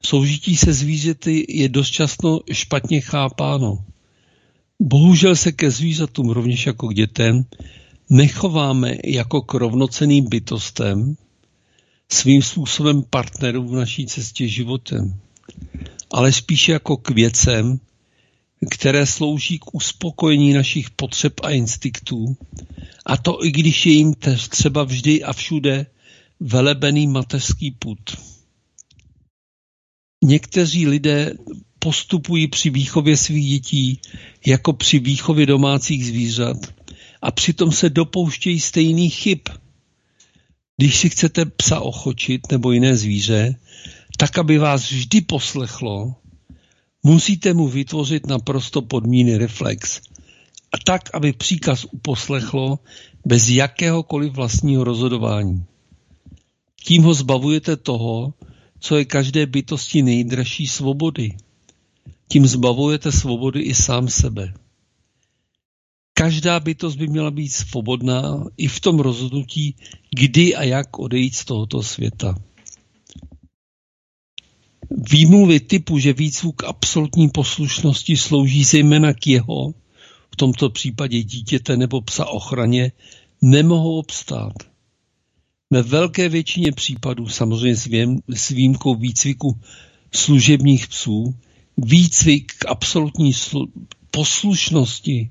Soužití se zvířaty je dost často špatně chápáno. Bohužel se ke zvířatům, rovněž jako k dětem, nechováme jako k rovnoceným bytostem, svým způsobem partnerů v naší cestě životem, ale spíše jako k věcem, které slouží k uspokojení našich potřeb a instinktů, a to i když je jim třeba vždy a všude velebený mateřský put. Někteří lidé postupují při výchově svých dětí jako při výchově domácích zvířat a přitom se dopouštějí stejných chyb. Když si chcete psa ochočit nebo jiné zvíře, tak aby vás vždy poslechlo, musíte mu vytvořit naprosto podmíny reflex. A tak, aby příkaz uposlechlo bez jakéhokoliv vlastního rozhodování. Tím ho zbavujete toho, co je každé bytosti nejdražší svobody. Tím zbavujete svobody i sám sebe. Každá bytost by měla být svobodná i v tom rozhodnutí, kdy a jak odejít z tohoto světa. Výmluvy typu, že výcvuk absolutní poslušnosti slouží zejména k jeho, v tomto případě dítěte nebo psa ochraně, nemohou obstát. Ve velké většině případů, samozřejmě s výjimkou výcviku služebních psů, výcvik k absolutní poslušnosti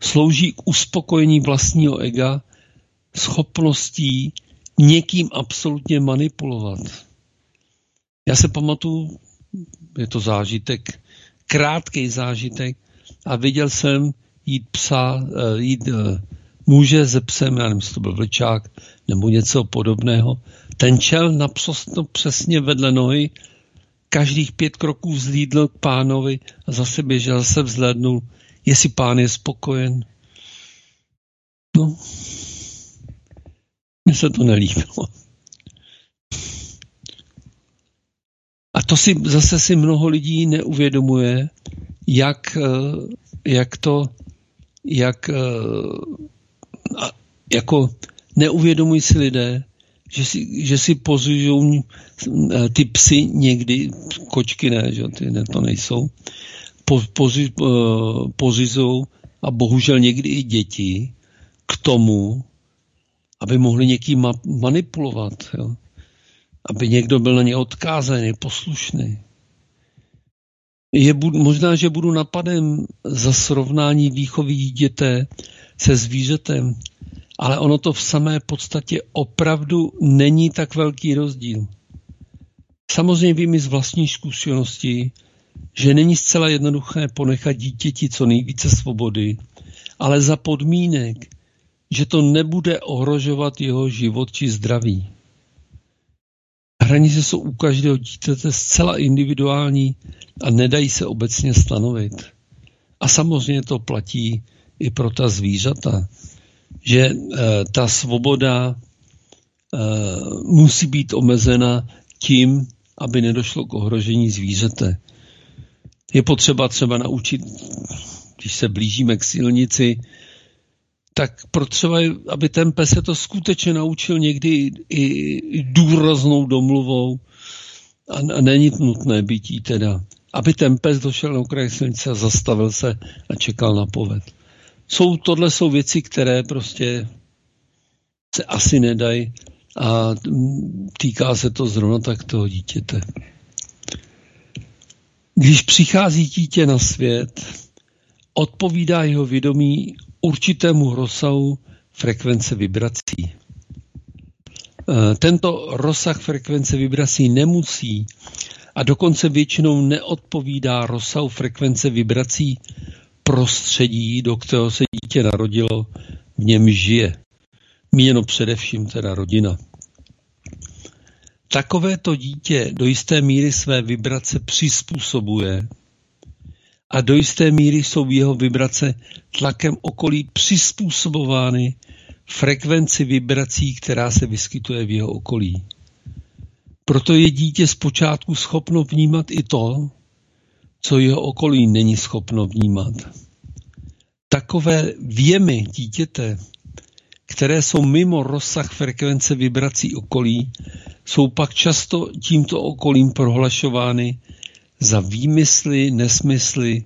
slouží k uspokojení vlastního ega, schopností někým absolutně manipulovat. Já se pamatuju, je to zážitek, krátký zážitek a viděl jsem jít psa, eh, jít eh, muže se psem, já nevím, jestli to byl vlčák nebo něco podobného. Ten čel naprosto přesně vedle nohy, každých pět kroků vzlídl k pánovi a zase běžel, se vzhlednul, jestli pán je spokojen. No, mně se to nelíbilo. A to si zase si mnoho lidí neuvědomuje, jak, eh, jak to, jak eh, jako neuvědomují si lidé, že si, že si pozužují eh, ty psy někdy, kočky ne, že ty ne, to nejsou, po, pozi, pozizují a bohužel někdy i děti k tomu, aby mohli někým ma, manipulovat. Jo aby někdo byl na ně odkázaný, poslušný. Je, možná, že budu napadem za srovnání výchovy dítěte se zvířetem, ale ono to v samé podstatě opravdu není tak velký rozdíl. Samozřejmě vím i z vlastní zkušenosti, že není zcela jednoduché ponechat dítěti co nejvíce svobody, ale za podmínek, že to nebude ohrožovat jeho život či zdraví. Hranice jsou u každého dítěte zcela individuální a nedají se obecně stanovit. A samozřejmě to platí i pro ta zvířata, že e, ta svoboda e, musí být omezena tím, aby nedošlo k ohrožení zvířete. Je potřeba třeba naučit, když se blížíme k silnici, tak potřeba, aby ten pes se to skutečně naučil někdy i důraznou domluvou a, a není nutné bytí teda. Aby ten pes došel na okraj silnice a zastavil se a čekal na poved. Jsou, tohle jsou věci, které prostě se asi nedají a týká se to zrovna tak toho dítěte. Když přichází dítě na svět, odpovídá jeho vědomí určitému rozsahu frekvence vibrací. E, tento rozsah frekvence vibrací nemusí a dokonce většinou neodpovídá rozsahu frekvence vibrací prostředí, do kterého se dítě narodilo, v něm žije. Míněno především teda rodina. Takovéto dítě do jisté míry své vibrace přizpůsobuje a do jisté míry jsou jeho vibrace tlakem okolí přizpůsobovány frekvenci vibrací, která se vyskytuje v jeho okolí. Proto je dítě zpočátku schopno vnímat i to, co jeho okolí není schopno vnímat. Takové věmy dítěte, které jsou mimo rozsah frekvence vibrací okolí, jsou pak často tímto okolím prohlašovány za výmysly, nesmysly,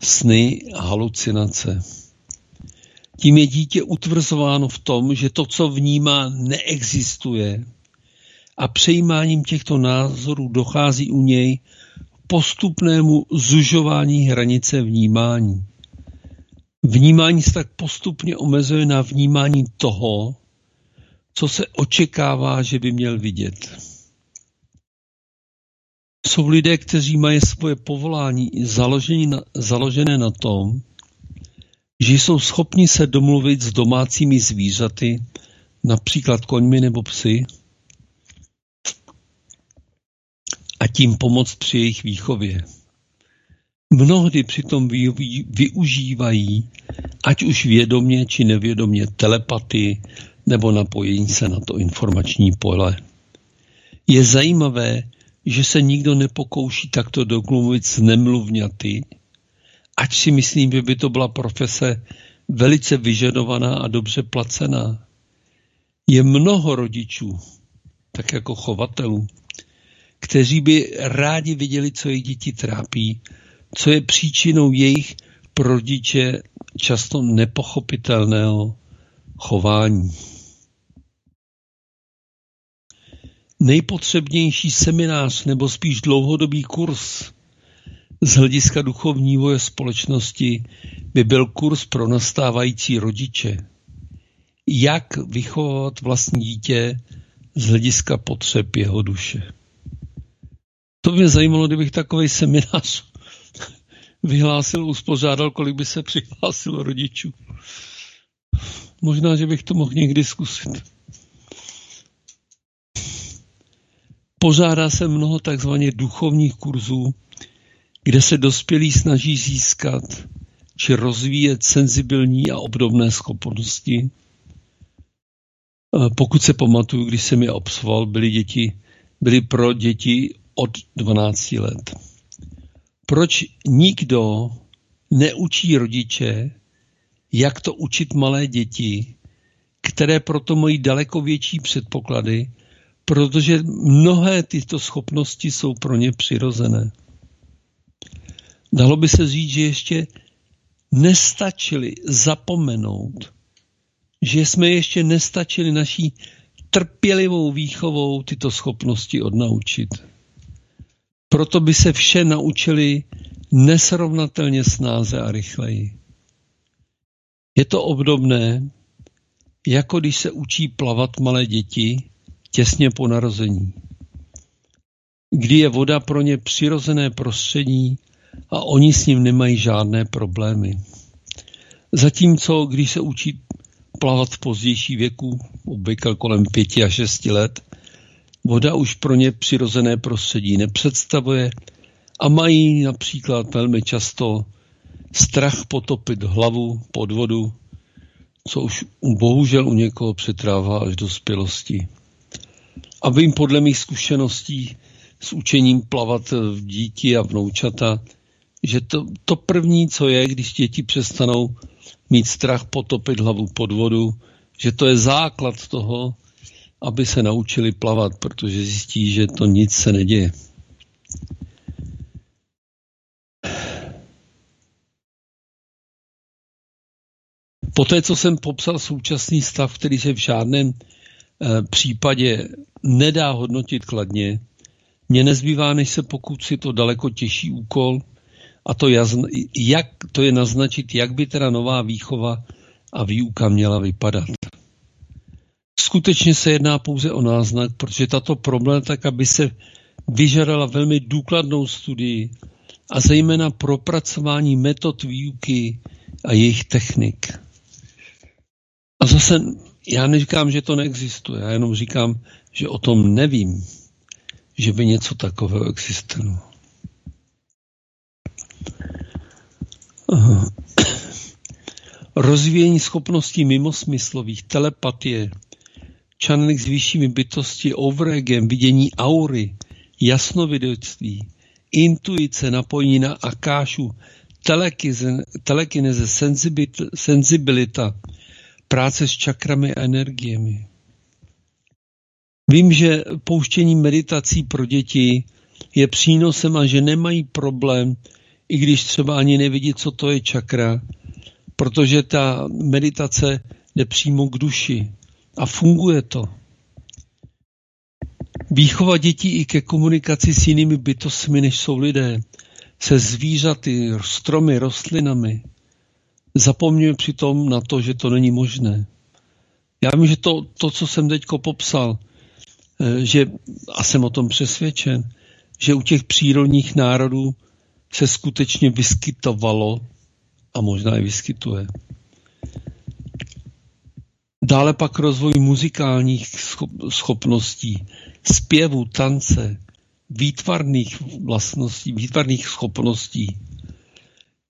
sny a halucinace. Tím je dítě utvrzováno v tom, že to, co vnímá, neexistuje a přejímáním těchto názorů dochází u něj postupnému zužování hranice vnímání. Vnímání se tak postupně omezuje na vnímání toho, co se očekává, že by měl vidět. Jsou lidé, kteří mají svoje povolání na, založené na tom, že jsou schopni se domluvit s domácími zvířaty, například koňmi nebo psy, a tím pomoct při jejich výchově. Mnohdy přitom využívají, ať už vědomě či nevědomě, telepatii nebo napojení se na to informační pole. Je zajímavé, že se nikdo nepokouší takto doklumit s nemluvňaty, ať si myslím, že by to byla profese velice vyžadovaná a dobře placená. Je mnoho rodičů, tak jako chovatelů, kteří by rádi viděli, co jejich děti trápí, co je příčinou jejich pro často nepochopitelného chování. Nejpotřebnější seminář nebo spíš dlouhodobý kurz z hlediska duchovní vývoje společnosti by byl kurz pro nastávající rodiče. Jak vychovat vlastní dítě z hlediska potřeb jeho duše. To mě zajímalo, kdybych takový seminář vyhlásil, uspořádal, kolik by se přihlásilo rodičů. Možná, že bych to mohl někdy zkusit. Pořádá se mnoho takzvaně duchovních kurzů, kde se dospělí snaží získat či rozvíjet senzibilní a obdobné schopnosti. Pokud se pamatuju, když jsem je obsval, byly, děti, byly pro děti od 12 let. Proč nikdo neučí rodiče, jak to učit malé děti, které proto mají daleko větší předpoklady, protože mnohé tyto schopnosti jsou pro ně přirozené. Dalo by se říct, že ještě nestačili zapomenout, že jsme ještě nestačili naší trpělivou výchovou tyto schopnosti odnaučit. Proto by se vše naučili nesrovnatelně snáze a rychleji. Je to obdobné, jako když se učí plavat malé děti těsně po narození, kdy je voda pro ně přirozené prostředí a oni s ním nemají žádné problémy. Zatímco, když se učí plavat v pozdější věku, obvykle kolem pěti a šesti let, voda už pro ně přirozené prostředí nepředstavuje a mají například velmi často strach potopit hlavu pod vodu, co už bohužel u někoho přetrává až do spělosti. A vím podle mých zkušeností s učením plavat v díti a vnoučata, že to, to první, co je, když děti přestanou mít strach potopit hlavu pod vodu, že to je základ toho, aby se naučili plavat, protože zjistí, že to nic se neděje. Poté, co jsem popsal současný stav, který se v žádném e, případě nedá hodnotit kladně, mě nezbývá, než se pokusit o daleko těžší úkol, a to, jazn, jak, to je naznačit, jak by teda nová výchova a výuka měla vypadat. Skutečně se jedná pouze o náznak, protože tato problematika by se vyžadala velmi důkladnou studii a zejména propracování metod výuky a jejich technik. A zase já neříkám, že to neexistuje, já jenom říkám, že o tom nevím, že by něco takového existovalo. Rozvíjení schopností mimosmyslových, telepatie, channeling s vyššími bytosti, overegem, vidění aury, jasnovidectví, intuice, napojení na akášu, telekineze, senzibilita, práce s čakrami a energiemi. Vím, že pouštění meditací pro děti je přínosem a že nemají problém, i když třeba ani nevidí, co to je čakra, protože ta meditace jde přímo k duši a funguje to. Výchova dětí i ke komunikaci s jinými bytostmi, než jsou lidé, se zvířaty, stromy, rostlinami. Zapomněme přitom na to, že to není možné. Já vím, že to, to co jsem teď popsal, eh, že, a jsem o tom přesvědčen, že u těch přírodních národů se skutečně vyskytovalo a možná i vyskytuje. Dále pak rozvoj muzikálních schopností, zpěvu, tance, výtvarných vlastností, výtvarných schopností,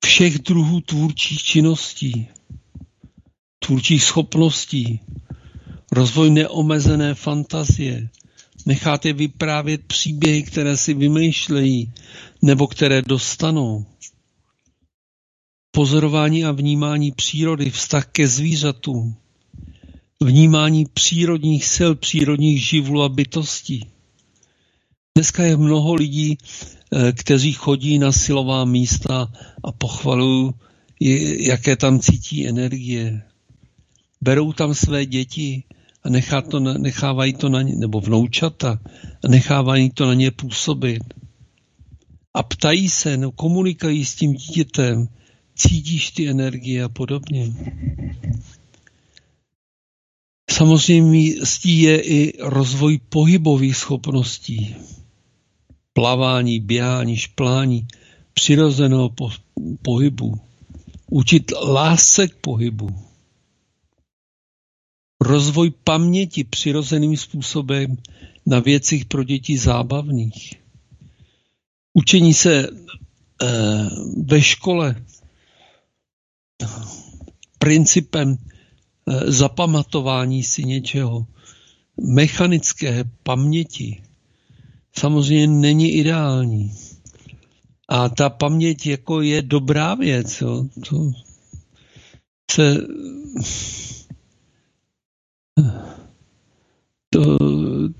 všech druhů tvůrčích činností, tvůrčích schopností, rozvoj neomezené fantazie, necháte vyprávět příběhy, které si vymýšlejí nebo které dostanou. Pozorování a vnímání přírody, vztah ke zvířatům, vnímání přírodních sil, přírodních živlů a bytostí. Dneska je mnoho lidí, eh, kteří chodí na silová místa a pochvalují, jaké tam cítí energie. Berou tam své děti a nechá to, nechávají to na ně, nebo vnoučata, a nechávají to na ně působit. A ptají se, no, komunikují s tím dítětem, cítíš ty energie a podobně. Samozřejmě je i rozvoj pohybových schopností. Plavání, běhání, šplání, přirozeného po, pohybu. Učit lásce k pohybu. Rozvoj paměti přirozeným způsobem na věcích pro děti zábavných. Učení se eh, ve škole principem zapamatování si něčeho, mechanické paměti, samozřejmě není ideální. A ta paměť jako je dobrá věc. Jo. To se to,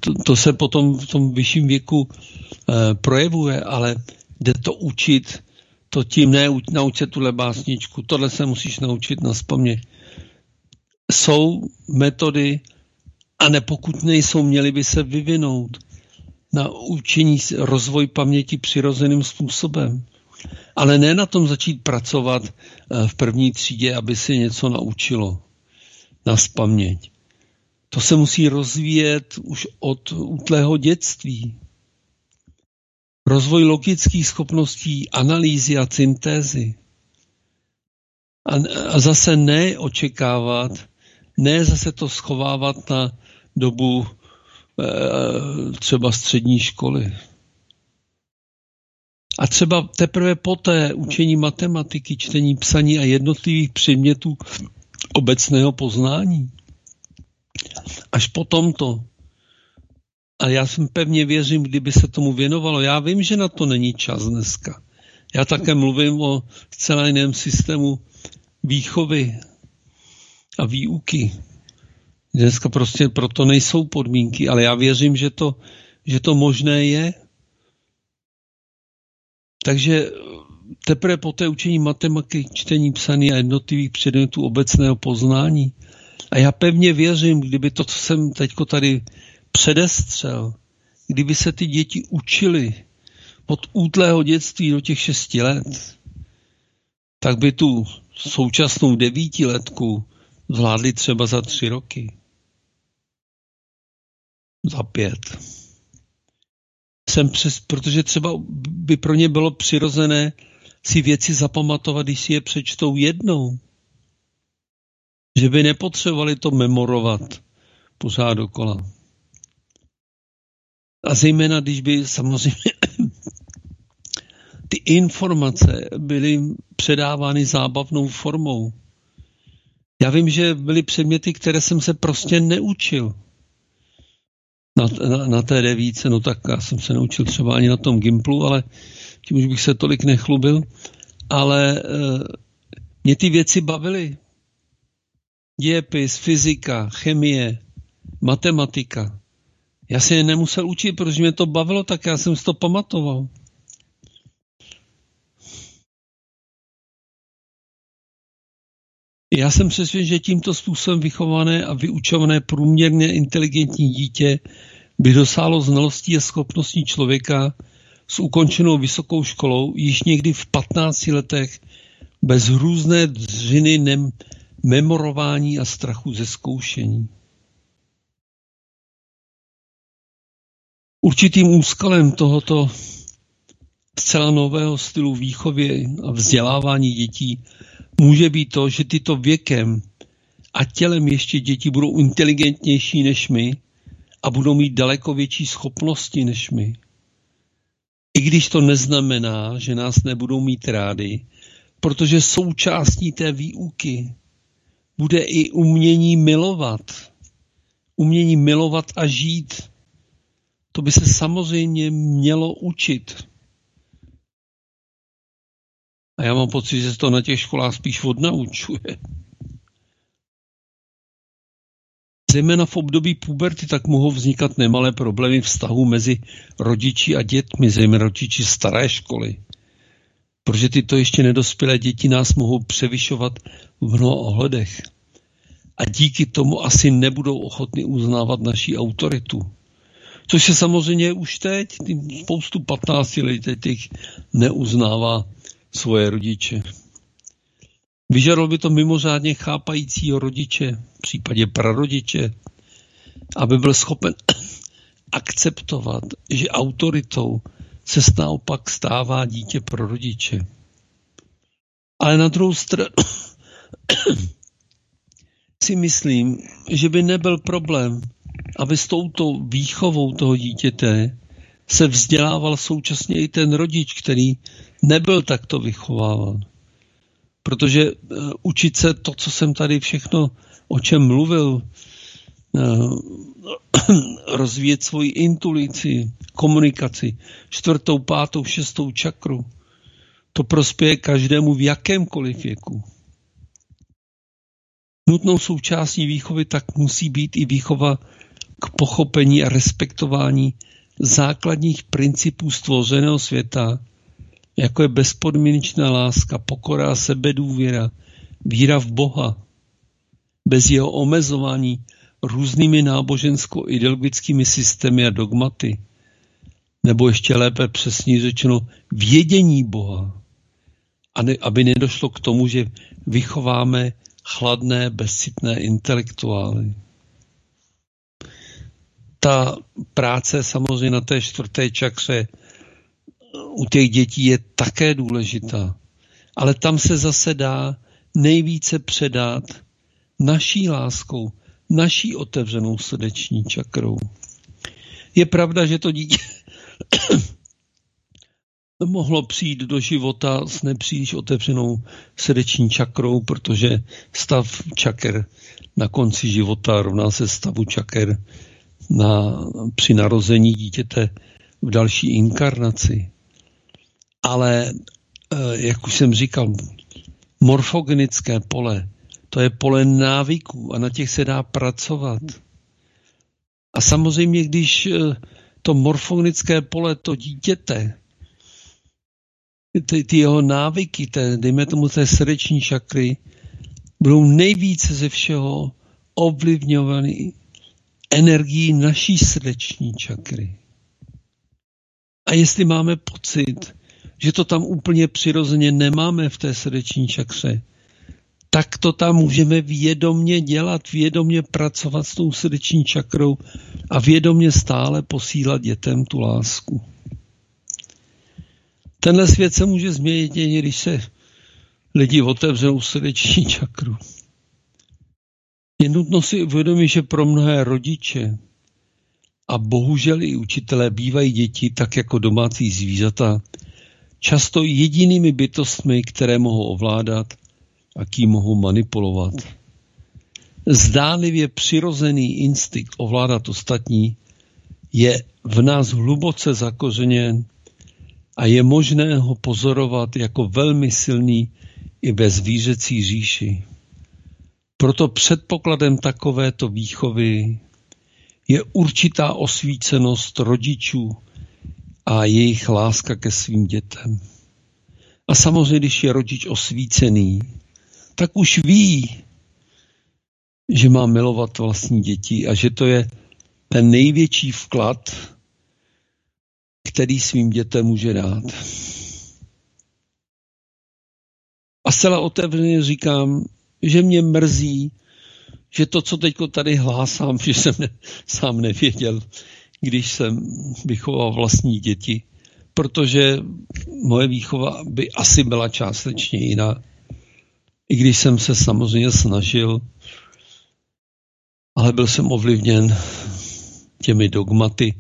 to, to se potom v tom vyšším věku eh, projevuje, ale jde to učit, to tím ne, nauč se tuhle básničku, tohle se musíš naučit na spaměť jsou metody, a ne pokud nejsou, měly by se vyvinout na učení rozvoj paměti přirozeným způsobem. Ale ne na tom začít pracovat eh, v první třídě, aby se něco naučilo na paměť. To se musí rozvíjet už od útlého dětství. Rozvoj logických schopností, analýzy a syntézy. A, a zase neočekávat, ne zase to schovávat na dobu e, třeba střední školy. A třeba teprve poté učení matematiky, čtení, psaní a jednotlivých předmětů obecného poznání. Až potom to. A já jsem pevně věřím, kdyby se tomu věnovalo. Já vím, že na to není čas dneska. Já také mluvím o zcela jiném systému výchovy a výuky. Dneska prostě proto nejsou podmínky, ale já věřím, že to, že to možné je. Takže teprve po té učení matematiky, čtení, psaní a jednotlivých předmětů obecného poznání. A já pevně věřím, kdyby to, co jsem teďko tady předestřel, kdyby se ty děti učili od útlého dětství do těch šesti let, tak by tu současnou devítiletku zvládli třeba za tři roky. Za pět. jsem přes, protože třeba by pro ně bylo přirozené si věci zapamatovat, když si je přečtou jednou. Že by nepotřebovali to memorovat pořád dokola. A zejména, když by samozřejmě ty informace byly předávány zábavnou formou. Já vím, že byly předměty, které jsem se prostě neučil. Na, na, na té devíce, no tak já jsem se neučil třeba ani na tom Gimplu, ale tím už bych se tolik nechlubil. Ale e, mě ty věci bavily. Dějepis, fyzika, chemie, matematika. Já si je nemusel učit, protože mě to bavilo, tak já jsem si to pamatoval. Já jsem přesvědčen, že tímto způsobem vychované a vyučované průměrně inteligentní dítě by dosáhlo znalostí a schopností člověka s ukončenou vysokou školou již někdy v 15 letech bez různé dřiny nem, memorování a strachu ze zkoušení. Určitým úskalem tohoto zcela nového stylu výchovy a vzdělávání dětí může být to, že tyto věkem a tělem ještě děti budou inteligentnější než my a budou mít daleko větší schopnosti než my. I když to neznamená, že nás nebudou mít rádi, protože součástí té výuky bude i umění milovat. Umění milovat a žít. To by se samozřejmě mělo učit. A já mám pocit, že se to na těch školách spíš odnaučuje. Zejména v období puberty tak mohou vznikat nemalé problémy vztahu mezi rodiči a dětmi, zejména rodiči staré školy. Protože tyto ještě nedospělé děti nás mohou převyšovat v mnoha ohledech. A díky tomu asi nebudou ochotni uznávat naší autoritu. Což se samozřejmě už teď, spoustu 15 letých neuznává svoje rodiče. Vyžadalo by to mimořádně chápajícího rodiče, v případě prarodiče, aby byl schopen akceptovat, že autoritou se naopak stává dítě pro rodiče. Ale na druhou stranu si myslím, že by nebyl problém, aby s touto výchovou toho dítěte se vzdělával současně i ten rodič, který nebyl takto vychováván. Protože uh, učit se to, co jsem tady všechno, o čem mluvil, uh, rozvíjet svoji intuici, komunikaci, čtvrtou, pátou, šestou čakru, to prospěje každému v jakémkoliv věku. Nutnou součástí výchovy tak musí být i výchova k pochopení a respektování základních principů stvořeného světa, jako je bezpodmínečná láska, pokora sebedůvěra, víra v Boha, bez jeho omezování různými nábožensko-ideologickými systémy a dogmaty, nebo ještě lépe přesně řečeno vědění Boha, a ne, aby nedošlo k tomu, že vychováme chladné, bezcitné intelektuály. Ta práce samozřejmě na té čtvrté čakře u těch dětí je také důležitá. Ale tam se zase dá nejvíce předat naší láskou, naší otevřenou srdeční čakrou. Je pravda, že to dítě mohlo přijít do života s nepříliš otevřenou srdeční čakrou, protože stav čaker na konci života rovná se stavu čaker na, při narození dítěte v další inkarnaci. Ale, eh, jak už jsem říkal, morfogenické pole, to je pole návyků a na těch se dá pracovat. A samozřejmě, když eh, to morfogenické pole to dítěte, ty, ty jeho návyky, té, dejme tomu té srdeční šakry, budou nejvíce ze všeho ovlivňovaný energií naší srdeční čakry. A jestli máme pocit, že to tam úplně přirozeně nemáme v té srdeční čakře, tak to tam můžeme vědomně dělat, vědomně pracovat s tou srdeční čakrou a vědomně stále posílat dětem tu lásku. Tenhle svět se může změnit když se lidi otevřou srdeční čakru. Je nutno si uvědomit, že pro mnohé rodiče a bohužel i učitelé bývají děti tak jako domácí zvířata, často jedinými bytostmi, které mohou ovládat a kým mohou manipulovat. Zdánlivě přirozený instinkt ovládat ostatní je v nás hluboce zakořeněn a je možné ho pozorovat jako velmi silný i ve zvířecí říši. Proto předpokladem takovéto výchovy je určitá osvícenost rodičů a jejich láska ke svým dětem. A samozřejmě, když je rodič osvícený, tak už ví, že má milovat vlastní děti a že to je ten největší vklad, který svým dětem může dát. A zcela otevřeně říkám, že mě mrzí, že to, co teď tady hlásám, že jsem ne, sám nevěděl, když jsem vychoval vlastní děti, protože moje výchova by asi byla částečně jiná. I když jsem se samozřejmě snažil, ale byl jsem ovlivněn těmi dogmaty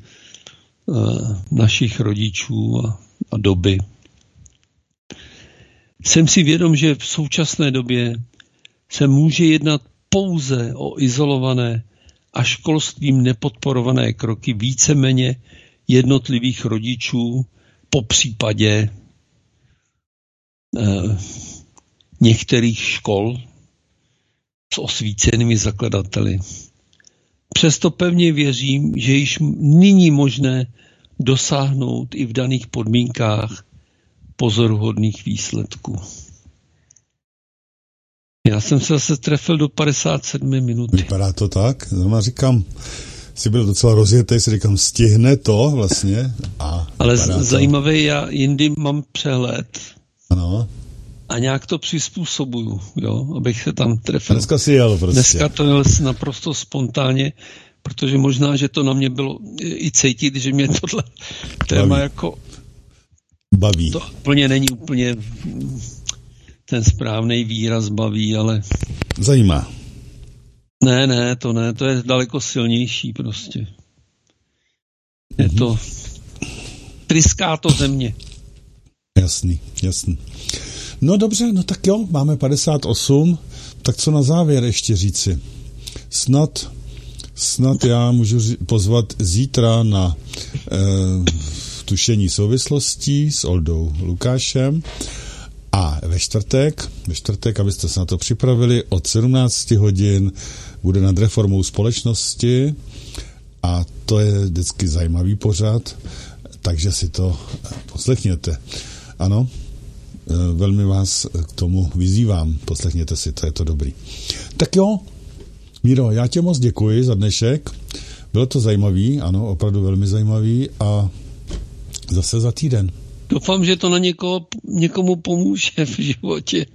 uh, našich rodičů a, a doby. Jsem si vědom, že v současné době se může jednat pouze o izolované a školstvím nepodporované kroky víceméně jednotlivých rodičů, po případě eh, některých škol s osvícenými zakladateli. Přesto pevně věřím, že již nyní možné dosáhnout i v daných podmínkách pozoruhodných výsledků. Já jsem se zase trefil do 57 minut. Vypadá to tak? Zrovna říkám, si byl docela rozjetý, si říkám, stihne to vlastně. A Ale zajímavé, to... já jindy mám přehled. Ano. A nějak to přizpůsobuju, jo, abych se tam trefil. Dneska si jel prostě. Dneska to jel naprosto spontánně, protože možná, že to na mě bylo i cítit, že mě tohle téma Baví. jako baví. To úplně není úplně ten správný výraz baví, ale... Zajímá. Ne, ne, to ne, to je daleko silnější prostě. Je mm-hmm. to... Tryská to země. Jasný, jasný. No dobře, no tak jo, máme 58, tak co na závěr ještě říci? Snad, snad já můžu pozvat zítra na eh, tušení souvislostí s Oldou Lukášem a ve čtvrtek, ve čtvrtek, abyste se na to připravili, od 17 hodin bude nad reformou společnosti a to je vždycky zajímavý pořad, takže si to poslechněte. Ano, e, velmi vás k tomu vyzývám, poslechněte si, to je to dobrý. Tak jo, Míro, já tě moc děkuji za dnešek, bylo to zajímavý, ano, opravdu velmi zajímavý a zase za týden. Doufám, že to na někoho, někomu pomůže v životě,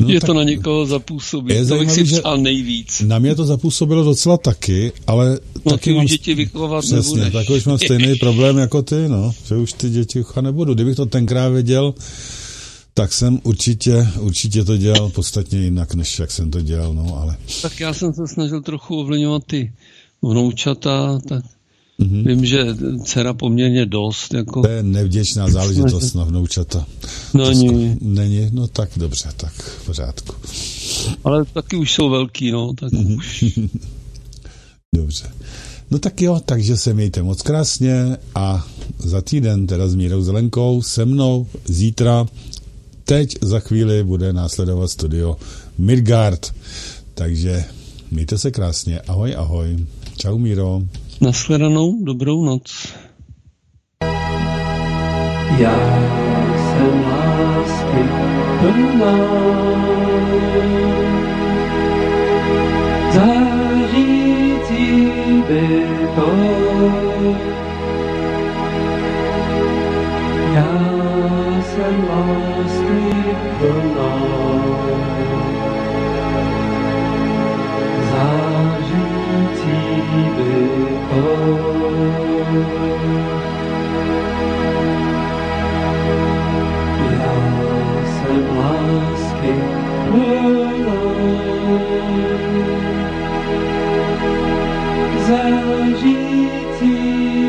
no, že to na někoho zapůsobí. Je to bych si přál nejvíc. Na mě to zapůsobilo docela taky, ale no, taky mám, děti vychovat přesně, nebudeš. tak už mám stejný problém jako ty, no, že už ty děti nebudu. Kdybych to tenkrát věděl, tak jsem určitě, určitě to dělal podstatně jinak, než jak jsem to dělal, no, ale... Tak já jsem se snažil trochu ovlivňovat ty vnoučata, tak Mm-hmm. Vím, že dcera poměrně dost. Jako... To je nevděčná záležitost na vnoučata. No není. Není, no tak dobře, tak v pořádku. Ale taky už jsou velký, no. Tak mm-hmm. už. dobře. No tak jo, takže se mějte moc krásně a za týden teda s Mírou Zelenkou se mnou zítra teď za chvíli bude následovat studio Midgard. Takže mějte se krásně. Ahoj, ahoj. Čau Míro. Naschledanou, dobrou noc. Já jsem lásky plná. Zářící byto. Já jsem zažití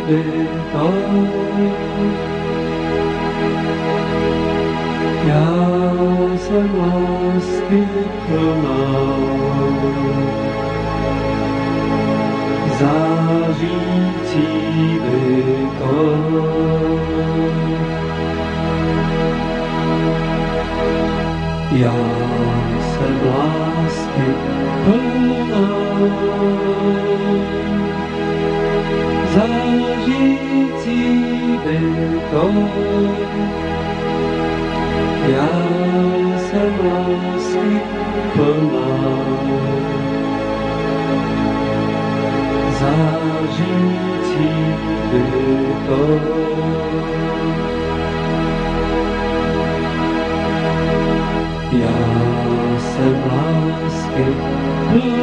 bytoj. Já jsem lásky promal, zažití bytoj. Já jsem lásky plná. Zářící bytost. Já jsem lásky plná. Zářící ea se blască prin.